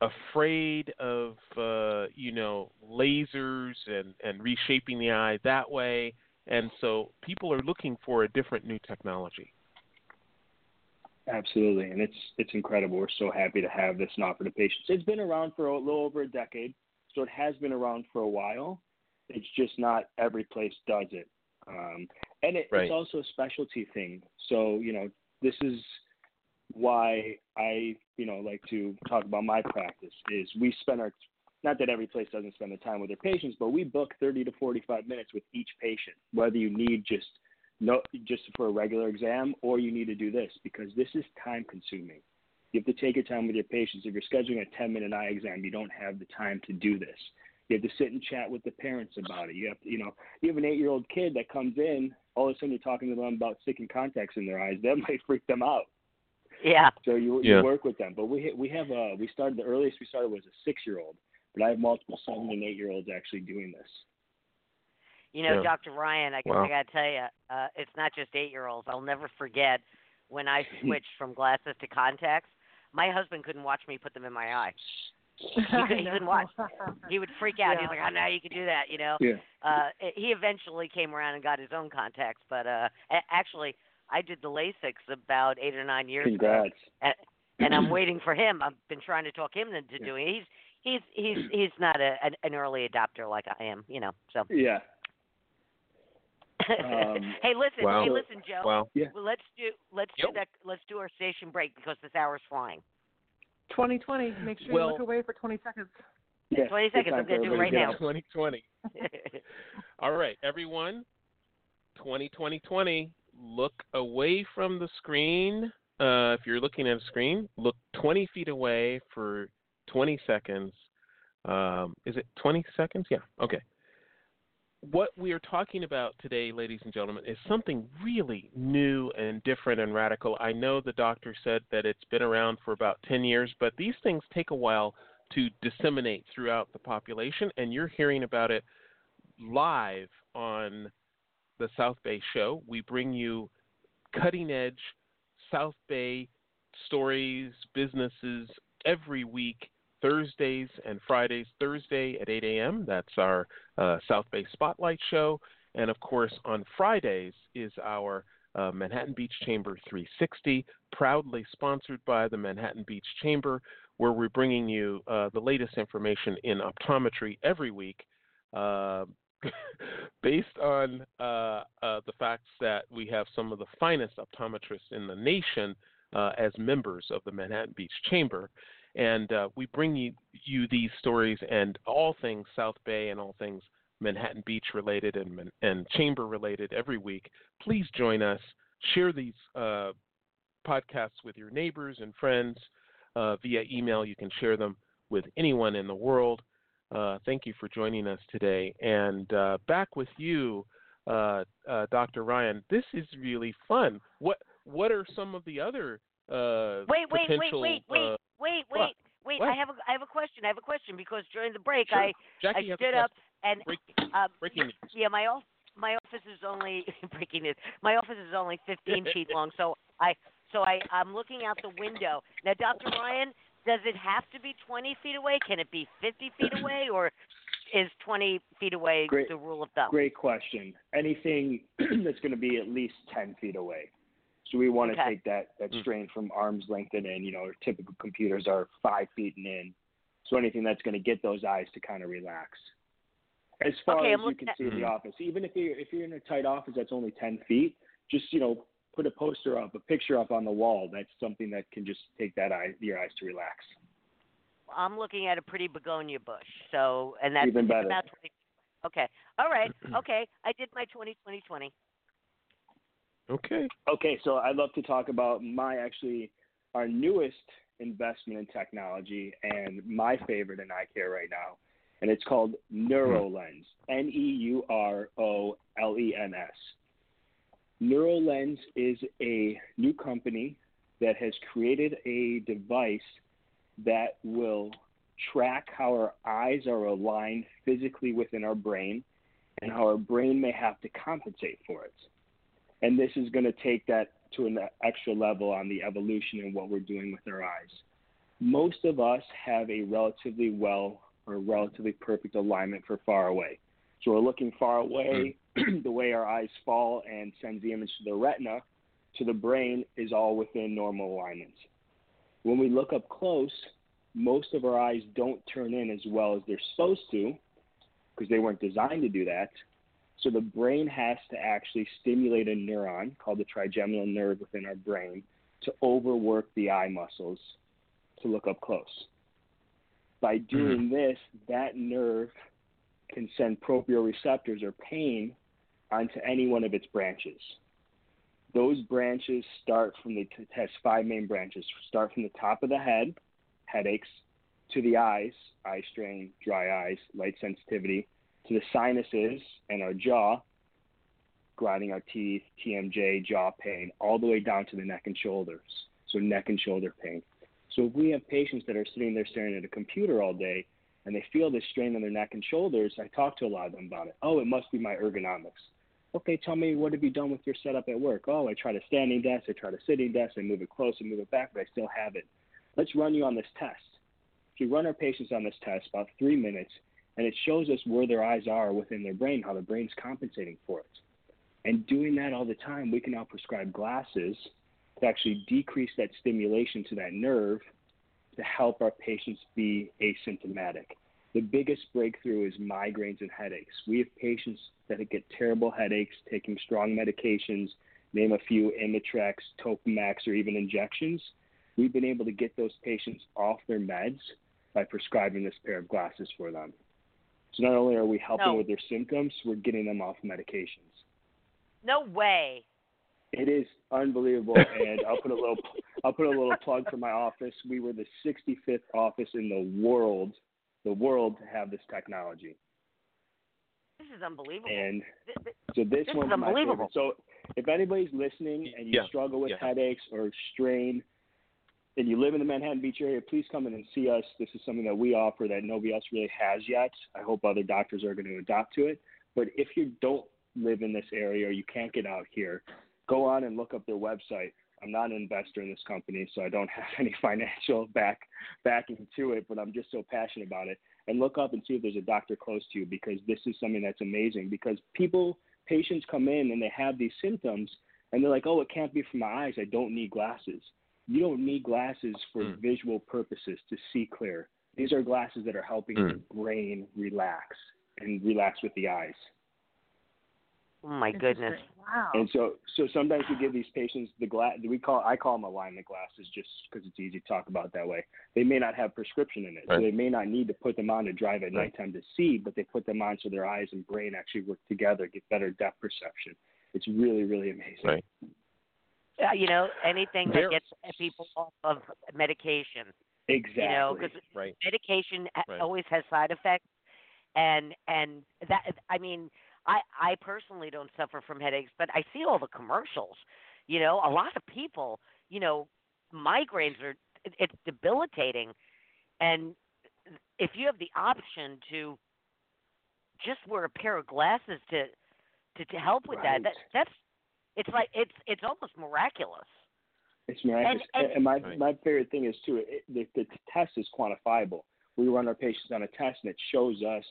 afraid of uh, you know lasers and and reshaping the eye that way, and so people are looking for a different new technology. Absolutely, and it's it's incredible. We're so happy to have this and offer to patients. It's been around for a little over a decade, so it has been around for a while. It's just not every place does it, um, and it, Right. it's also a specialty thing. So you know, this is why I you know like to talk about my practice. Is we spend our not that every place doesn't spend the time with their patients, but we book 30 to 45 minutes with each patient, whether you need just no just for a regular exam or you need to do this because this is time consuming. You have to take your time with your patients. If you're scheduling a 10 minute eye exam, you don't have the time to do this. You have to sit and chat with the parents about it. You have to, you know, you have an eight year old kid that comes in, all of a sudden you're talking to them about sticking contacts in their eyes. That *laughs* might freak them out. Yeah. So you, Yeah. you work with them. But we we have uh we started the earliest we started was a six year old, but I have multiple seven and eight year olds actually doing this. You know, Yeah. Dr. Ryan, I, Wow. I got to tell you, uh, it's not just eight year olds. I'll never forget when I *laughs* switched from glasses to contacts. My husband couldn't watch me put them in my eye. I *laughs* could- he couldn't watch. He would freak out. He's Yeah. like, "Oh, now you can do that," you know. Yeah. Uh, he eventually came around and got his own contacts, but uh, a- actually, I did the LASIK about eight or nine years ago, Congrats. and, and I'm *clears throat* waiting for him. I've been trying to talk him into Yeah. doing it. He's he's he's he's not a an, an early adopter like I am, you know. So. Yeah. *laughs* Um, hey, listen, Wow. hey, listen, Joe. Wow. Yeah. Well, let's do let's Yep. do that. Let's do our station break because this hour's flying. 2020. Make sure Well- you look away for 20 seconds. Yeah. 20 seconds, I'm gonna do it right now. *laughs* 2020. *laughs* All right, everyone. 2020. Look away from the screen. Uh, if you're looking at a screen, look 20 feet away for 20 seconds. Um, is it 20 seconds? Yeah. Okay. What we are talking about today, ladies and gentlemen, is something really new and different and radical. I know the doctor said that it's been around for about 10 years, but these things take a while to disseminate throughout the population, and you're hearing about it live on the South Bay Show. We bring you cutting edge South Bay stories, businesses every week, Thursdays and Fridays. Thursday at 8 a.m., that's our uh, South Bay Spotlight Show. And of course, on Fridays is our uh, Manhattan Beach Chamber 360, proudly sponsored by the Manhattan Beach Chamber, where we're bringing you uh, the latest information in optometry every week. Uh, *laughs* based on uh, uh, the facts that we have some of the finest optometrists in the nation as members of the Manhattan Beach Chamber. And uh, we bring you, you these stories and all things South Bay and all things Manhattan Beach related and, and Chamber related every week. Please join us. Share these uh, podcasts with your neighbors and friends uh, via email. You can share them with anyone in the world. Uh, thank you for joining us today. And uh, back with you, uh, uh, Dr. Ryan. This is really fun. What What are some of the other uh, Wait, wait, wait, wait, wait, uh, wait, wait, wait. What? I have a I have a question. I have a question because during the break Sure. I Jackie I has a stood up and Break, um breaking news. yeah my old my office is only *laughs* breaking news. My office is only 15 *laughs* feet long, so I so I I'm looking out the window now. Dr. Ryan, does it have to be 20 feet away? Can it be 50 feet away, or is 20 feet away Great- the rule of thumb? Great question. Anything *clears throat* that's going to be at least 10 feet away. So we want to Okay. take that, that Mm. strain from arm's length and in. You know, our typical computers are five feet and in. So anything that's going to get those eyes to kind of relax. As far Okay, as I'm you can at- see in the Mhm. office, even if you're if you're in a tight office that's only 10 feet, just you know put a poster up, a picture up on the wall. That's something that can just take that eye your eyes to relax. I'm looking at a pretty begonia bush, so and that's Even better. about 20. Okay, all right, *clears throat* okay. I did my 20 20 20. Okay. Okay, so I'd love to talk about my actually our newest investment in technology and my favorite in eye care right now, and it's called NeuroLens. Hmm. N E U R O L E N S. NeuroLens is a new company that has created a device that will track how our eyes are aligned physically within our brain and how our brain may have to compensate for it and this is going to take that to an extra level on the evolution and what we're doing with our eyes. Most of us have a relatively well or relatively perfect alignment for far away. So we're looking far away, mm. *clears throat* the way our eyes fall and sends the image to the retina to the brain is all within normal alignments. When we look up close, most of our eyes don't turn in as well as they're supposed to because they weren't designed to do that. So the brain has to actually stimulate a neuron called the trigeminal nerve within our brain to overwork the eye muscles to look up close. By mm-hmm. doing this, that nerve can send proprioceptors or pain onto any one of its branches. Those branches start from the it has five main branches. Start from the top of the head, headaches, to the eyes, eye strain, dry eyes, light sensitivity, to the sinuses and our jaw, grinding our teeth, TMJ, jaw pain, all the way down to the neck and shoulders. So neck and shoulder pain. So if we have patients that are sitting there staring at a computer all day and they feel this strain on their neck and shoulders, I talk to a lot of them about it. Oh, it must be my ergonomics. Okay, tell me what have you done with your setup at work? Oh, I tried a standing desk, I tried a sitting desk, I move it close, I move it back, but I still have it. Let's run you on this test. So we run our patients on this test about three minutes, and it shows us where their eyes are within their brain, how the brain's compensating for it. And doing that all the time, we can now prescribe glasses to actually decrease that stimulation to that nerve to help our patients be asymptomatic. The biggest breakthrough is migraines and headaches. We have patients that get terrible headaches, taking strong medications, name a few Imitrex, Topamax, or even injections. We've been able to get those patients off their meds by prescribing this pair of glasses for them. So not only are we helping No. with their symptoms, we're getting them off medications. No way. It is unbelievable, and I'll put a little *laughs* I'll put a little plug for my office. We were the 65th office in the world, the world to have this technology, This is unbelievable. and Th- th- so this, This one's is unbelievable. favorite. So if anybody's listening and you Yeah, struggle with yeah. headaches or strain, and you live in the Manhattan Beach area, please come in and see us. This is something that we offer that nobody else really has yet. I hope other doctors are going to adopt to it. But if you don't live in this area or you can't get out here, go on and look up their website. I'm not an investor in this company, so I don't *laughs* have any financial back backing to it, but I'm just so passionate about it. And look up and see if there's a doctor close to you because this is something that's amazing. Because people, patients come in and they have these symptoms and they're like, oh, it can't be from my eyes. I don't need glasses. You don't need glasses for Mm. visual purposes to see clear. These are glasses that are helping Mm. the brain relax and relax with the eyes. oh my goodness. Wow. And so, so sometimes we give these patients the glass. We call I call them alignment glasses just because it's easy to talk about that way. They may not have prescription in it, so they may not need to put them on to drive at Right. nighttime to see, but they put them on so their eyes and brain actually work together, get better depth perception. It's really, really amazing. Right. Yeah, you know, anything that gets people off of medication. Exactly. You know, because Right. medication Right. always has side effects, and and that I mean, I I personally don't suffer from headaches, but I see all the commercials. You know, a lot of people, you know, migraines are it, it's debilitating, and if you have the option to just wear a pair of glasses to to, to help with Right. that. That that's it's like it's it's almost miraculous. It's miraculous. And- and- my Right. my favorite thing is too, it, the, the test is quantifiable. We run our patients on a test, and it shows us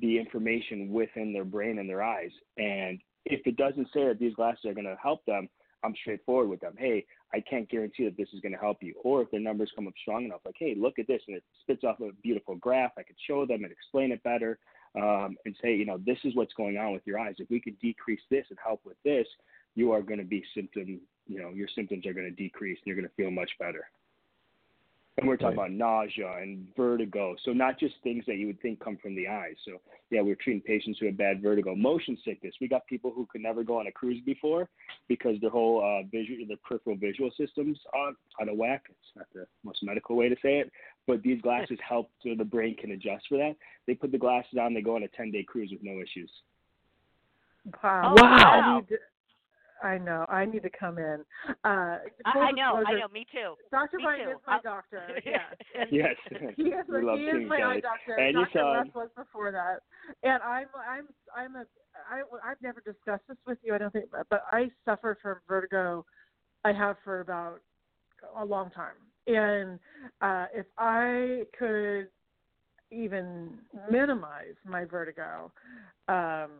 the information within their brain and their eyes. And if it doesn't say that these glasses are going to help them, I'm straightforward with them. Hey, I can't guarantee that this is going to help you. Or if their numbers come up strong enough, like, hey, look at this, and it spits off a beautiful graph. I could show them and explain it better, um, and say, you know, this is what's going on with your eyes. If we could decrease this and help with this, you are going to be symptom, you know, your symptoms are going to decrease, and you're going to feel much better. And we're talking Right. about nausea and vertigo. So not just things that you would think come from the eyes. So yeah, we're treating patients who have bad vertigo, motion sickness. We got people who could never go on a cruise before because their whole uh, visual, their peripheral visual systems are out of whack. It's not the most medical way to say it, but these glasses *laughs* help so the brain can adjust for that. They put the glasses on, they go on a 10 day cruise with no issues. Wow. Wow. Need to, I know. I need to come in. Uh, I, full I know, I disclosure, know, me too. Dr. Me Ryan too. is my I'll- doctor. *laughs* Yes. And Yes, *laughs* he is, we love he is seeing my eye Kelly. doctor. And Dr. son. Russ was before that. And I'm I'm I'm a I I've never discussed this with you. I don't think, but I suffer from vertigo. I have for about a long time. And uh, if I could even minimize my vertigo, um,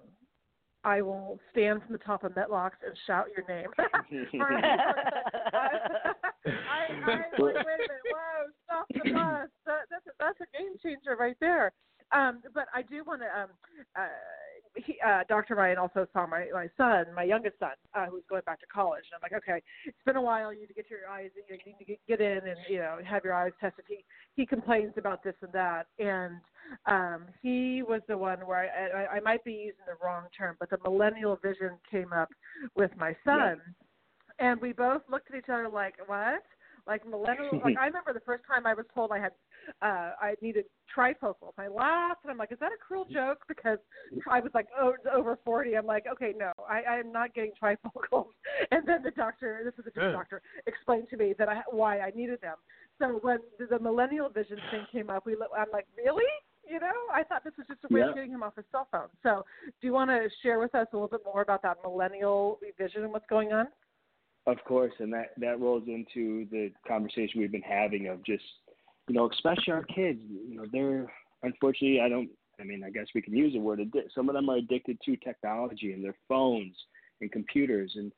I will stand from the top of Metlox and shout your name. *laughs* *laughs* I, I, I, wait, wait a minute! Whoa! Stop the bus! That, that's a, that's a game changer right there. Um, but I do want to. Um, uh, he, uh, Dr. Ryan also saw my my son, my youngest son, uh, who's going back to college, and I'm like, okay, it's been a while. You need to get your eyes. You need to get, get in and you know have your eyes tested. He he complains about this and that, and um, he was the one where I, I I might be using the wrong term, but the millennial vision came up with my son, and we both looked at each other like, what? Like millennial? like *laughs* I remember the first time I was told I had uh I needed trifocals. I laughed and I'm like, is that a cruel joke? Because I was like, oh, over forty. I'm like, okay, no, I I'm not getting trifocals. *laughs* And then the doctor, this is a different Yeah. doctor, explained to me that I why I needed them. So when the, the millennial vision thing came up, we I'm like, really? You know, I thought this was just a way Yeah. of getting him off his cell phone. So, do you want to share with us a little bit more about that millennial vision and what's going on? Of course, and that that rolls into the conversation we've been having of just, you know, especially our kids. You know, they're unfortunately, I don't. I mean, I guess we can use the word addict. Some of them are addicted to technology and their phones and computers, and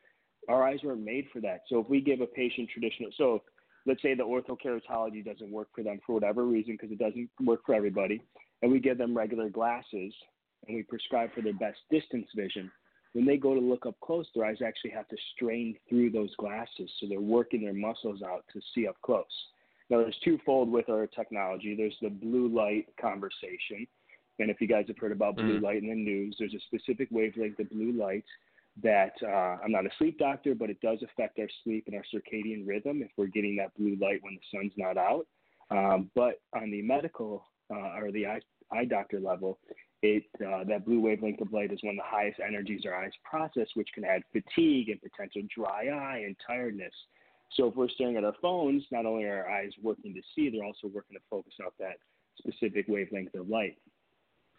our eyes weren't made for that. So if we give a patient traditional, so let's say the orthokeratology doesn't work for them for whatever reason, because it doesn't work for everybody, and we give them regular glasses, and we prescribe for their best distance vision when they go to look up close, their eyes actually have to strain through those glasses, so they're working their muscles out to see up close. Now, there's twofold with our technology. There's the blue light conversation, and if you guys have heard about blue Mm. light in the news, there's a specific wavelength of blue light that uh, I'm not a sleep doctor, but it does affect our sleep and our circadian rhythm if we're getting that blue light when the sun's not out. Um, but on the medical uh, or the eye, eye doctor level, it uh, that blue wavelength of light is one of the highest energies our eyes process, which can add fatigue and potential dry eye and tiredness. So if we're staring at our phones, not only are our eyes working to see, they're also working to focus out that specific wavelength of light.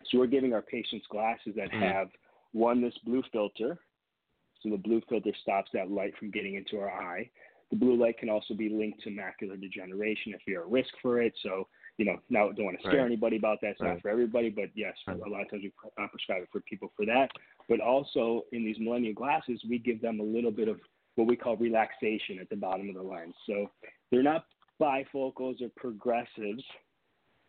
So we're giving our patients glasses that Mhm. have one this blue filter, so the blue filter stops that light from getting into our eye. The blue light can also be linked to macular degeneration if you're at risk for it. So you know, now don't want to scare Right. anybody about that. It's Right. not for everybody, but yes, Right. a lot of times we uh, prescribe it for people for that. But also in these millennial glasses, we give them a little bit of what we call relaxation at the bottom of the lens. So they're not bifocals or progressives,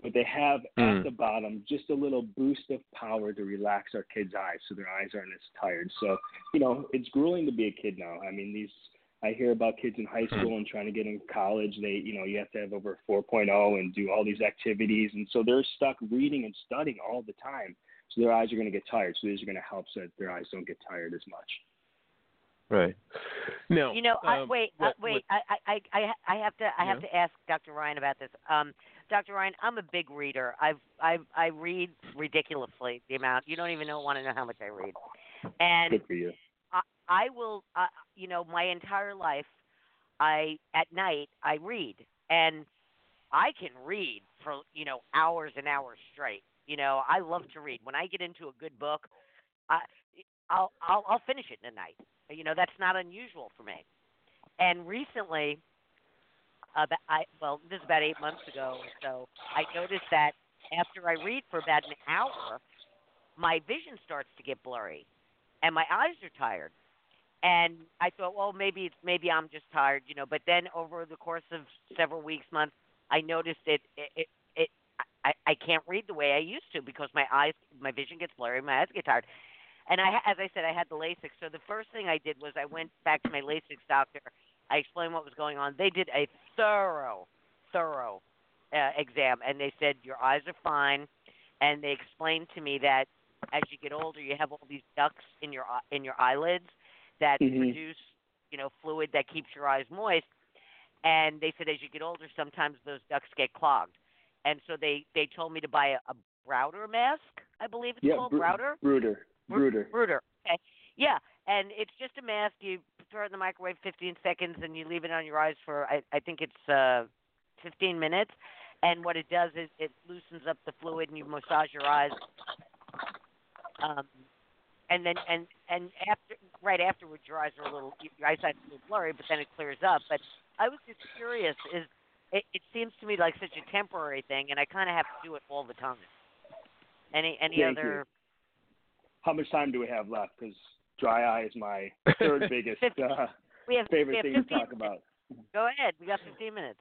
but they have Mm. at the bottom just a little boost of power to relax our kids' eyes so their eyes aren't as tired. So, you know, it's grueling to be a kid now. I mean, these I hear about kids in high Hmm. school and trying to get in college. They, you know, you have to have over 4.0 and do all these activities, and so they're stuck reading and studying all the time. So their eyes are going to get tired. So these are going to help so that their eyes don't get tired as much. Right. No. You know, I, um, wait, what- uh, wait. what- I, I, I, I have to, I have to ask Dr. Ryan about this. Um, Dr. Ryan, I'm a big reader. I've, I, I read ridiculously the amount. You don't even know, want to know how much I read. And Good for you. I, will, uh, you know, my entire life, I at night I read, and I can read for you know hours and hours straight. You know, I love to read. When I get into a good book, I I'll I'll I'll finish it in a night. You know, that's not unusual for me. And recently, uh, I well, this is about eight months ago. So I noticed that after I read for about an hour, my vision starts to get blurry, and my eyes are tired. And I thought, well, maybe it's maybe I'm just tired, you know. But then over the course of several weeks, months, I noticed it. It, it, it I, I can't read the way I used to because my eyes, my vision gets blurry, my eyes get tired. And I, as I said, I had the LASIK. So the first thing I did was I went back to my LASIK doctor. I explained what was going on. They did a thorough, thorough uh, exam, and they said your eyes are fine. And they explained to me that as you get older, you have all these ducts in your in your eyelids that Mhm. produce, you know, fluid that keeps your eyes moist. And they said as you get older, sometimes those ducts get clogged. And so they they told me to buy a, a Browder mask, I believe it's yeah, called Bru- Browder. Bruder, Bru- Bruder. Bruder. Okay. Yeah, and it's just a mask. You throw it in the microwave 15 seconds, and you leave it on your eyes for I, I think it's uh, 15 minutes. And what it does is it loosens up the fluid, and you massage your eyes. Um, and then and and after right afterwards, your eyes are a little your eyesight's a little blurry, but then it clears up. But I was just curious. Is it, it seems to me like such a temporary thing, and I kind of have to do it all the time. Any any Thank you. other? How much time do we have left? Because dry eye is my third *laughs* biggest Fifty- uh, We have we favorite have thing to 15 talk about. Go ahead. We got 15 minutes.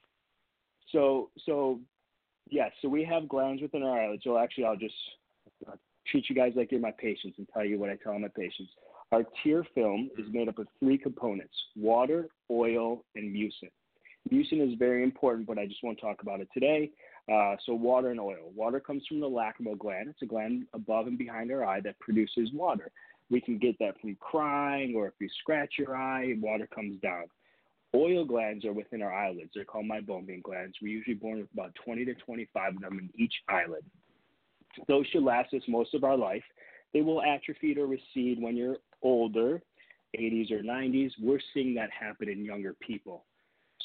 So, so yes, so we have glands within our eyelids. So actually, I'll just uh, treat you guys like you're my patients and tell you what I tell my patients. Our tear film is made up of three components: water, oil, and mucin. Mucin is very important, but I just won't talk about it today. Uh, so water and oil. Water comes from the lacrimal gland. It's a gland above and behind our eye that produces water. We can get that from crying, or if you scratch your eye, water comes down. Oil glands are within our eyelids. They're called meibomian glands. We're usually born with about 20 to 25 of them in each eyelid. Those should last us most of our life. They will atrophy or recede when you're older, 80s or 90s. We're seeing that happen in younger people.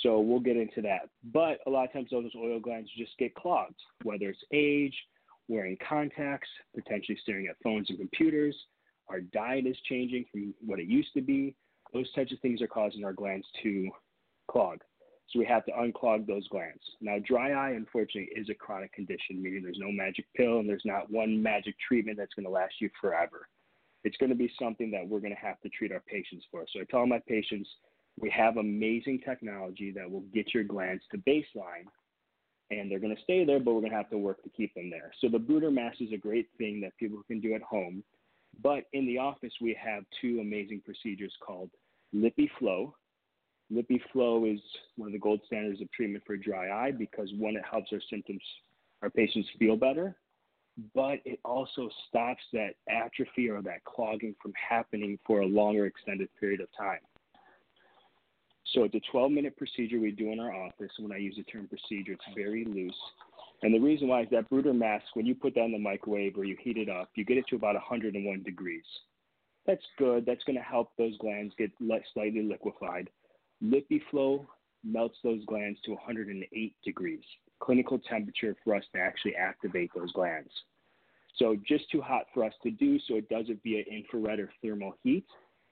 So we'll get into that. But a lot of times those oil glands just get clogged, whether it's age, wearing contacts, potentially staring at phones and computers. Our diet is changing from what it used to be. Those types of things are causing our glands to clog. So we have to unclog those glands. Now, dry eye, unfortunately, is a chronic condition, meaning there's no magic pill and there's not one magic treatment that's going to last you forever. It's going to be something that we're going to have to treat our patients for. So I tell my patients, we have amazing technology that will get your glands to baseline, and they're going to stay there, but we're going to have to work to keep them there. So the Bruder Mask is a great thing that people can do at home. But in the office, we have two amazing procedures called LipiFlow. Lippy Flow is one of the gold standards of treatment for dry eye because one, it helps our symptoms, our patients feel better, but it also stops that atrophy or that clogging from happening for a longer extended period of time. So it's a 12 minute procedure we do in our office. When I use the term procedure, it's very loose. And the reason why is that Bruder mask, when you put that in the microwave or you heat it up, you get it to about 101 degrees. That's good. That's going to help those glands get slightly liquefied. LipiFlow melts those glands to 108 degrees, clinical temperature for us to actually activate those glands. So just too hot for us to do, so it does it via infrared or thermal heat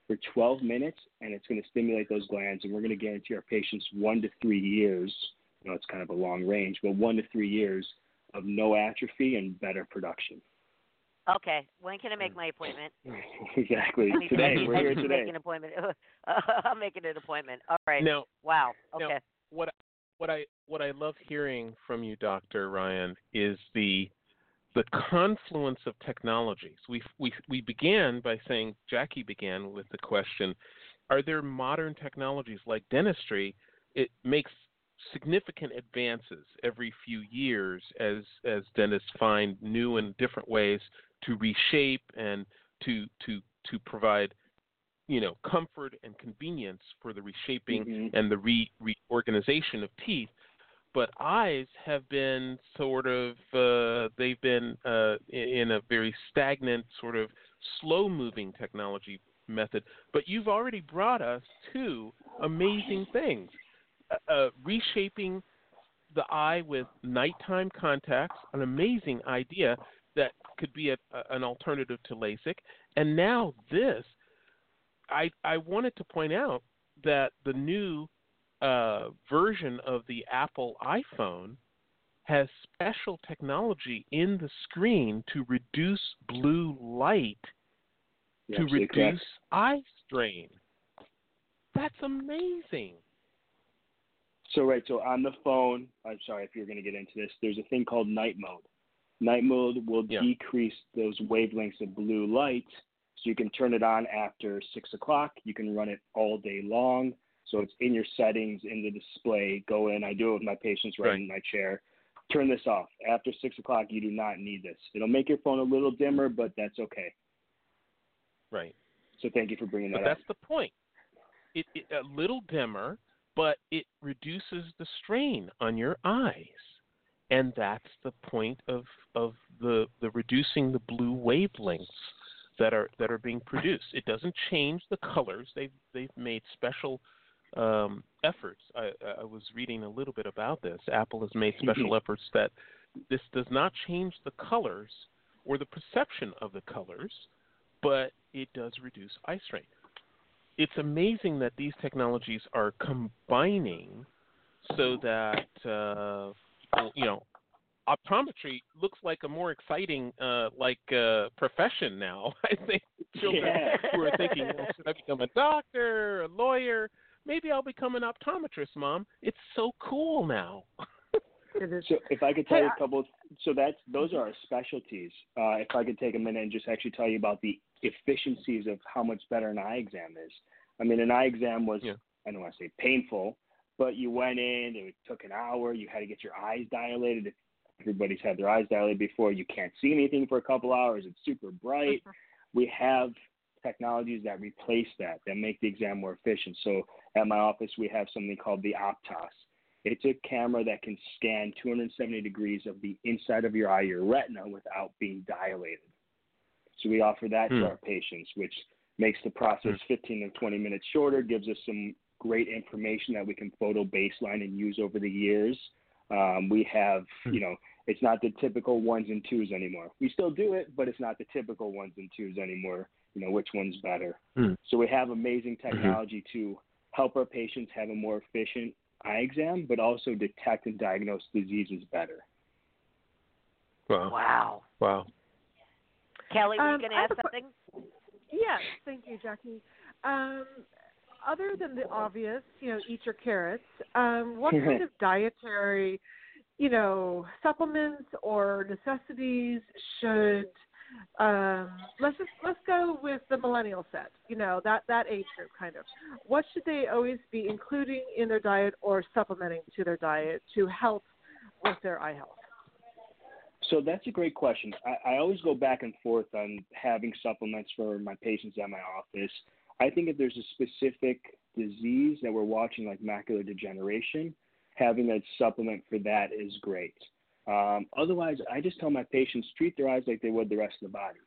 for 12 minutes, and it's going to stimulate those glands, and we're going to guarantee our patients one to three years. You know, it's kind of a long range, but one to three years of no atrophy and better production. Okay. When can I make my appointment? *laughs* exactly. I need to- Today, we're here *laughs* today. Make an appointment. *laughs* I'm making an appointment. All right. Now, Wow. Now- Okay. what what I what I love hearing from you, Doctor Ryan, is the the confluence of technologies. We we we began by saying Jackie began with the question: Are there modern technologies like dentistry? It makes significant advances every few years as as dentists find new and different ways to reshape and to to to provide you know comfort and convenience for the reshaping Mhm. and the re- reorganization of teeth. But eyes have been sort of uh, they've been uh, in a very stagnant, sort of slow-moving technology method. But you've already brought us two amazing things: uh, uh, reshaping the eye with nighttime contacts, an amazing idea that could be a, an alternative to LASIK, and now this. I I wanted to point out that the new uh, version of the Apple iPhone has special technology in the screen to reduce blue light to reduce correct. eye strain. That's amazing. So right, so on the phone, I'm sorry if you're going to get into this. There's a thing called night mode. Night mode will yeah. decrease those wavelengths of blue light, so you can turn it on after six o'clock. You can run it all day long. So it's in your settings in the display. Go in. I do it with my patients right, right. in my chair. Turn this off after six o'clock. You do not need this. It'll make your phone a little dimmer, but that's okay. Right. So thank you for bringing that but up. That's the point. It, it, a little dimmer, but it reduces the strain on your eyes, and that's the point of of the the reducing the blue wavelengths that are that are being produced. It doesn't change the colors. They've they've made special um, efforts. I, I was reading a little bit about this. Apple has made special mm-hmm. efforts that this does not change the colors or the perception of the colors, but it does reduce eye strain. It's amazing that these technologies are combining so that uh, you know optometry looks like a more exciting uh, like uh, profession now. *laughs* I think children yeah. who are thinking, well, should I become a doctor, a lawyer? Maybe I'll become an optometrist, mom. It's so cool now. *laughs* so if I could tell you a couple, so that's those are our specialties. Uh, if I could take a minute and just actually tell you about the efficiencies of how much better an eye exam is. I mean, an eye exam was yeah. I don't want to say painful, but you went in, it took an hour. You had to get your eyes dilated. Everybody's had their eyes dilated before, you can't see anything for a couple hours. It's super bright. We have technologies that replace that, that make the exam more efficient. So at my office, we have something called the Optos. It's a camera that can scan 270 degrees of the inside of your eye, your retina, without being dilated. So we offer that hmm. to our patients, which makes the process hmm. 15 to 20 minutes shorter, gives us some great information that we can photo baseline and use over the years. Um, we have, hmm. you know, it's not the typical ones and twos anymore. We still do it, but it's not the typical ones and twos anymore. You know, which one's better? Hmm. So we have amazing mm-hmm. technology mm-hmm. to help our patients have a more efficient eye exam, but also detect and diagnose diseases better. Wow. Wow. Wow. Kelly, were you um, going to add something? Yes, thank you, Jackie. Um, other than the obvious, you know, eat your carrots, um, what *laughs* kind of dietary, you know, supplements or necessities should um, let's just let's go with the millennial set. You know that that age group kind of. What should they always be including in their diet or supplementing to their diet to help with their eye health? So that's a great question. I, I always go back and forth on having supplements for my patients at my office. I think if there's a specific disease that we're watching, like macular degeneration, having a supplement for that is great. Um, otherwise, I just tell my patients treat their eyes like they would the rest of the body.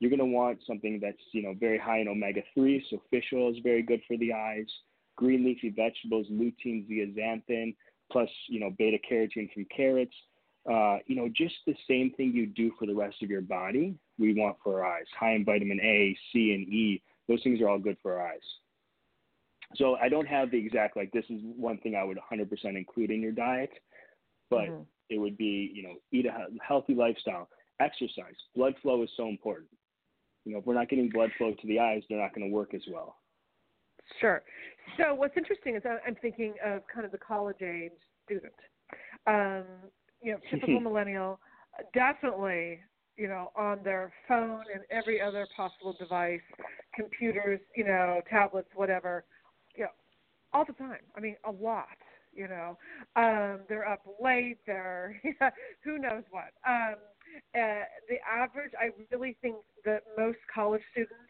You're going to want something that's you know very high in omega three, so fish oil is very good for the eyes. Green leafy vegetables, lutein, zeaxanthin, plus you know beta carotene from carrots. Uh, you know, just the same thing you do for the rest of your body, we want for our eyes. High in vitamin A, C, and E. Those things are all good for our eyes. So I don't have the exact like this is one thing I would 100% include in your diet, but mm-hmm it would be, you know, eat a healthy lifestyle, exercise. Blood flow is so important. You know, if we're not getting blood flow to the eyes, they're not going to work as well. Sure. So what's interesting is I'm thinking of kind of the college age student. Um, you know, *laughs* typical millennial, definitely, you know, on their phone and every other possible device, computers, you know, tablets, whatever, you know, all the time. I mean, a lot you know um they're up late they're *laughs* who knows what. Um uh, the average i really think that most college students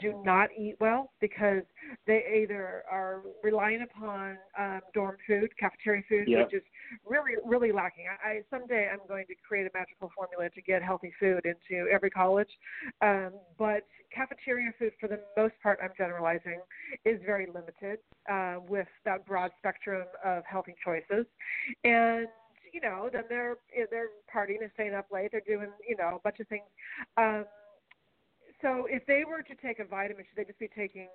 do not eat well because they either are relying upon um, dorm food, cafeteria food, yep. which is really, really lacking. I, I someday I'm going to create a magical formula to get healthy food into every college, um, but cafeteria food, for the most part, I'm generalizing, is very limited uh, with that broad spectrum of healthy choices. And you know, then they're they're partying and staying up late. They're doing you know a bunch of things. Um, so if they were to take a vitamin, should they just be taking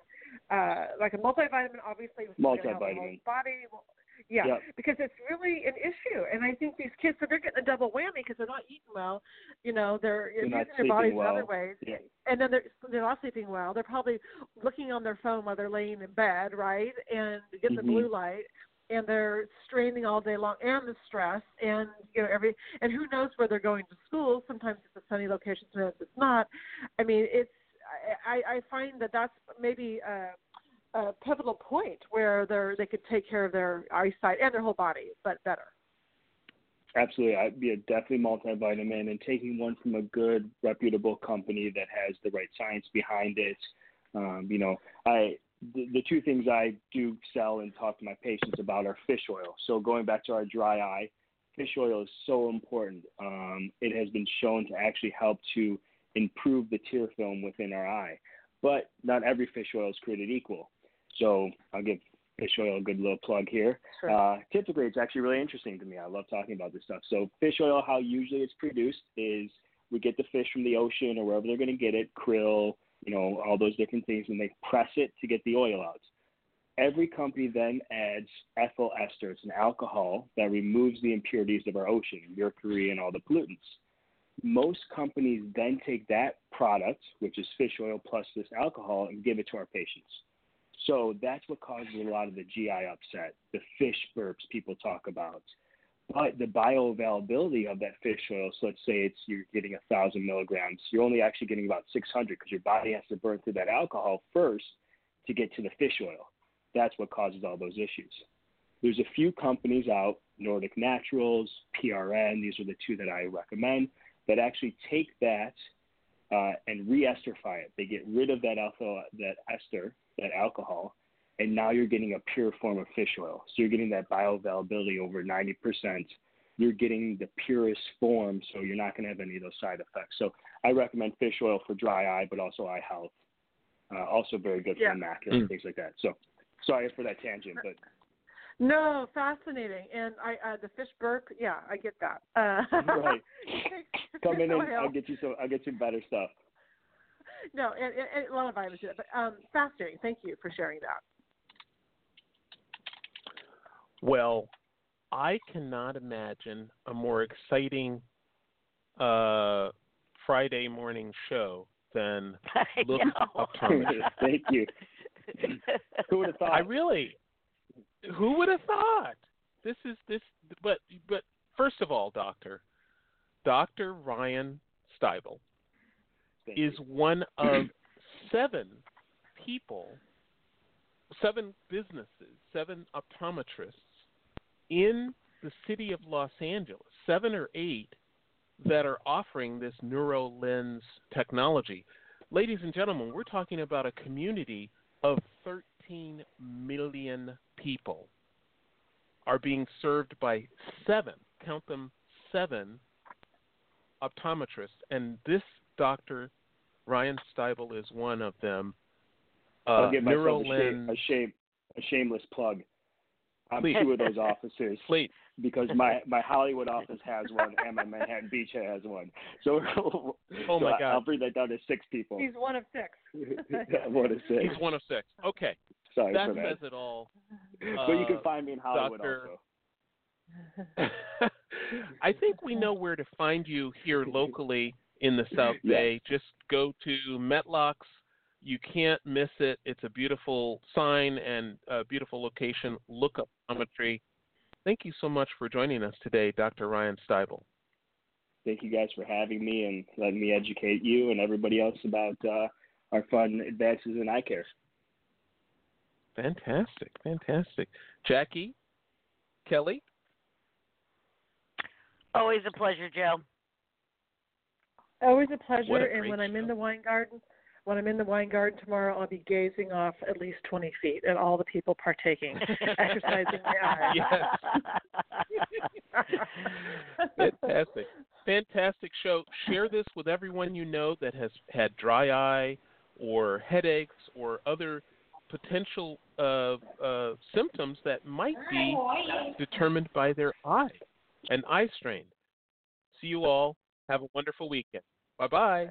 uh, like a multivitamin? Obviously, with multivitamin body. Well, Yeah, yep. because it's really an issue, and I think these kids, so they're getting a double whammy because they're not eating well. You know, they're, they're using their bodies well. in other ways, yeah. and then they're they're not sleeping well. They're probably looking on their phone while they're laying in bed, right, and getting mm-hmm. the blue light and they're straining all day long and the stress and you know every and who knows where they're going to school. Sometimes it's a sunny location sometimes it's not. I mean it's i i find that that's maybe a, a pivotal point where they're they could take care of their eyesight and their whole body but better. Absolutely. I'd be a definitely multivitamin and taking one from a good reputable company that has the right science behind it. Um, you know i the, the two things I do sell and talk to my patients about are fish oil. So going back to our dry eye, fish oil is so important. Um, it has been shown to actually help to improve the tear film within our eye. But not every fish oil is created equal. So I'll give fish oil a good little plug here. Sure. Uh, typically, it's actually really interesting to me. I love talking about this stuff. So fish oil, how usually it's produced is we get the fish from the ocean or wherever they're going to get it, krill, you know, all those different things, and they press it to get the oil out. Every company then adds ethyl ester. It's an alcohol that removes the impurities of our ocean, mercury, and all the pollutants. Most companies then take that product, which is fish oil plus this alcohol, and give it to our patients. So that's what causes a lot of the GI upset, the fish burps people talk about, but the bioavailability of that fish oil, so let's say it's you're getting a thousand milligrams, you're only actually getting about 600 because your body has to burn through that alcohol first to get to the fish oil. That's what causes all those issues. There's a few companies out, Nordic Naturals, PRN, these are the two that I recommend, that actually take that uh, and re-esterify it. They get rid of that alpha, that ester, that alcohol, and now you're getting a pure form of fish oil. So you're getting that bioavailability over 90%. You're getting the purest form, so you're not going to have any of those side effects. So I recommend fish oil for dry eye, but also eye health. Uh, also very good for yeah. the macula and mm. things like that. So sorry for that tangent, but no, fascinating. And I uh, the fish burp, yeah, I get that. Uh, *laughs* right. *laughs* Come in and I'll get you some. I'll get you better stuff. No, and, and a lot of vitamins, but um, fascinating. Thank you for sharing that. Well, I cannot imagine a more exciting uh, Friday morning show than *laughs* Look Optometrist. *laughs* Thank you. *laughs* who would have thought? I really. Who would have thought? This is this, but but first of all, Doctor, Doctor Ryan Stybel Thank is you. one *clears throat* of seven people, seven businesses, seven optometrists in the city of Los Angeles, seven or eight that are offering this NeuroLens technology. Ladies and gentlemen, we're talking about a community of 13 million people are being served by seven, count them seven optometrists. And this doctor, Ryan Stybel, is one of them. Uh, I'll give myself NeuroLens, a, shame, a, shame, a shameless plug. I'm Please. two of those *laughs* offices Please. because my my Hollywood office has one and my Manhattan Beach has one. So, *laughs* oh so my God, I'll bring that down to six people. He's one of six. *laughs* one of six. he's one of six. Okay, Sorry that for that. says it all. but you can Uh, find me in Hollywood Doctor- also. I think we know where to find you here locally in the South Yeah. Bay. Just go to Metlox. You can't miss it. It's a beautiful sign and a beautiful location. Look up optometry. Thank you so much for joining us today, Dr. Ryan Stybel. Thank you guys for having me and letting me educate you and everybody else about uh, our fun advances in eye care. Fantastic, fantastic. Jackie, Kelly, Always a pleasure, Joe. Always a pleasure. a and great when I'm in the wine garden, when I'm in the wine garden tomorrow, I'll be gazing off at least 20 feet at all the people partaking, *laughs* exercising my eyes. Yes. fantastic, fantastic show. Share this with everyone you know that has had dry eye or headaches or other potential uh, uh, symptoms that might be determined by their eye. and eye strain. See you all. Have a wonderful weekend. Bye bye.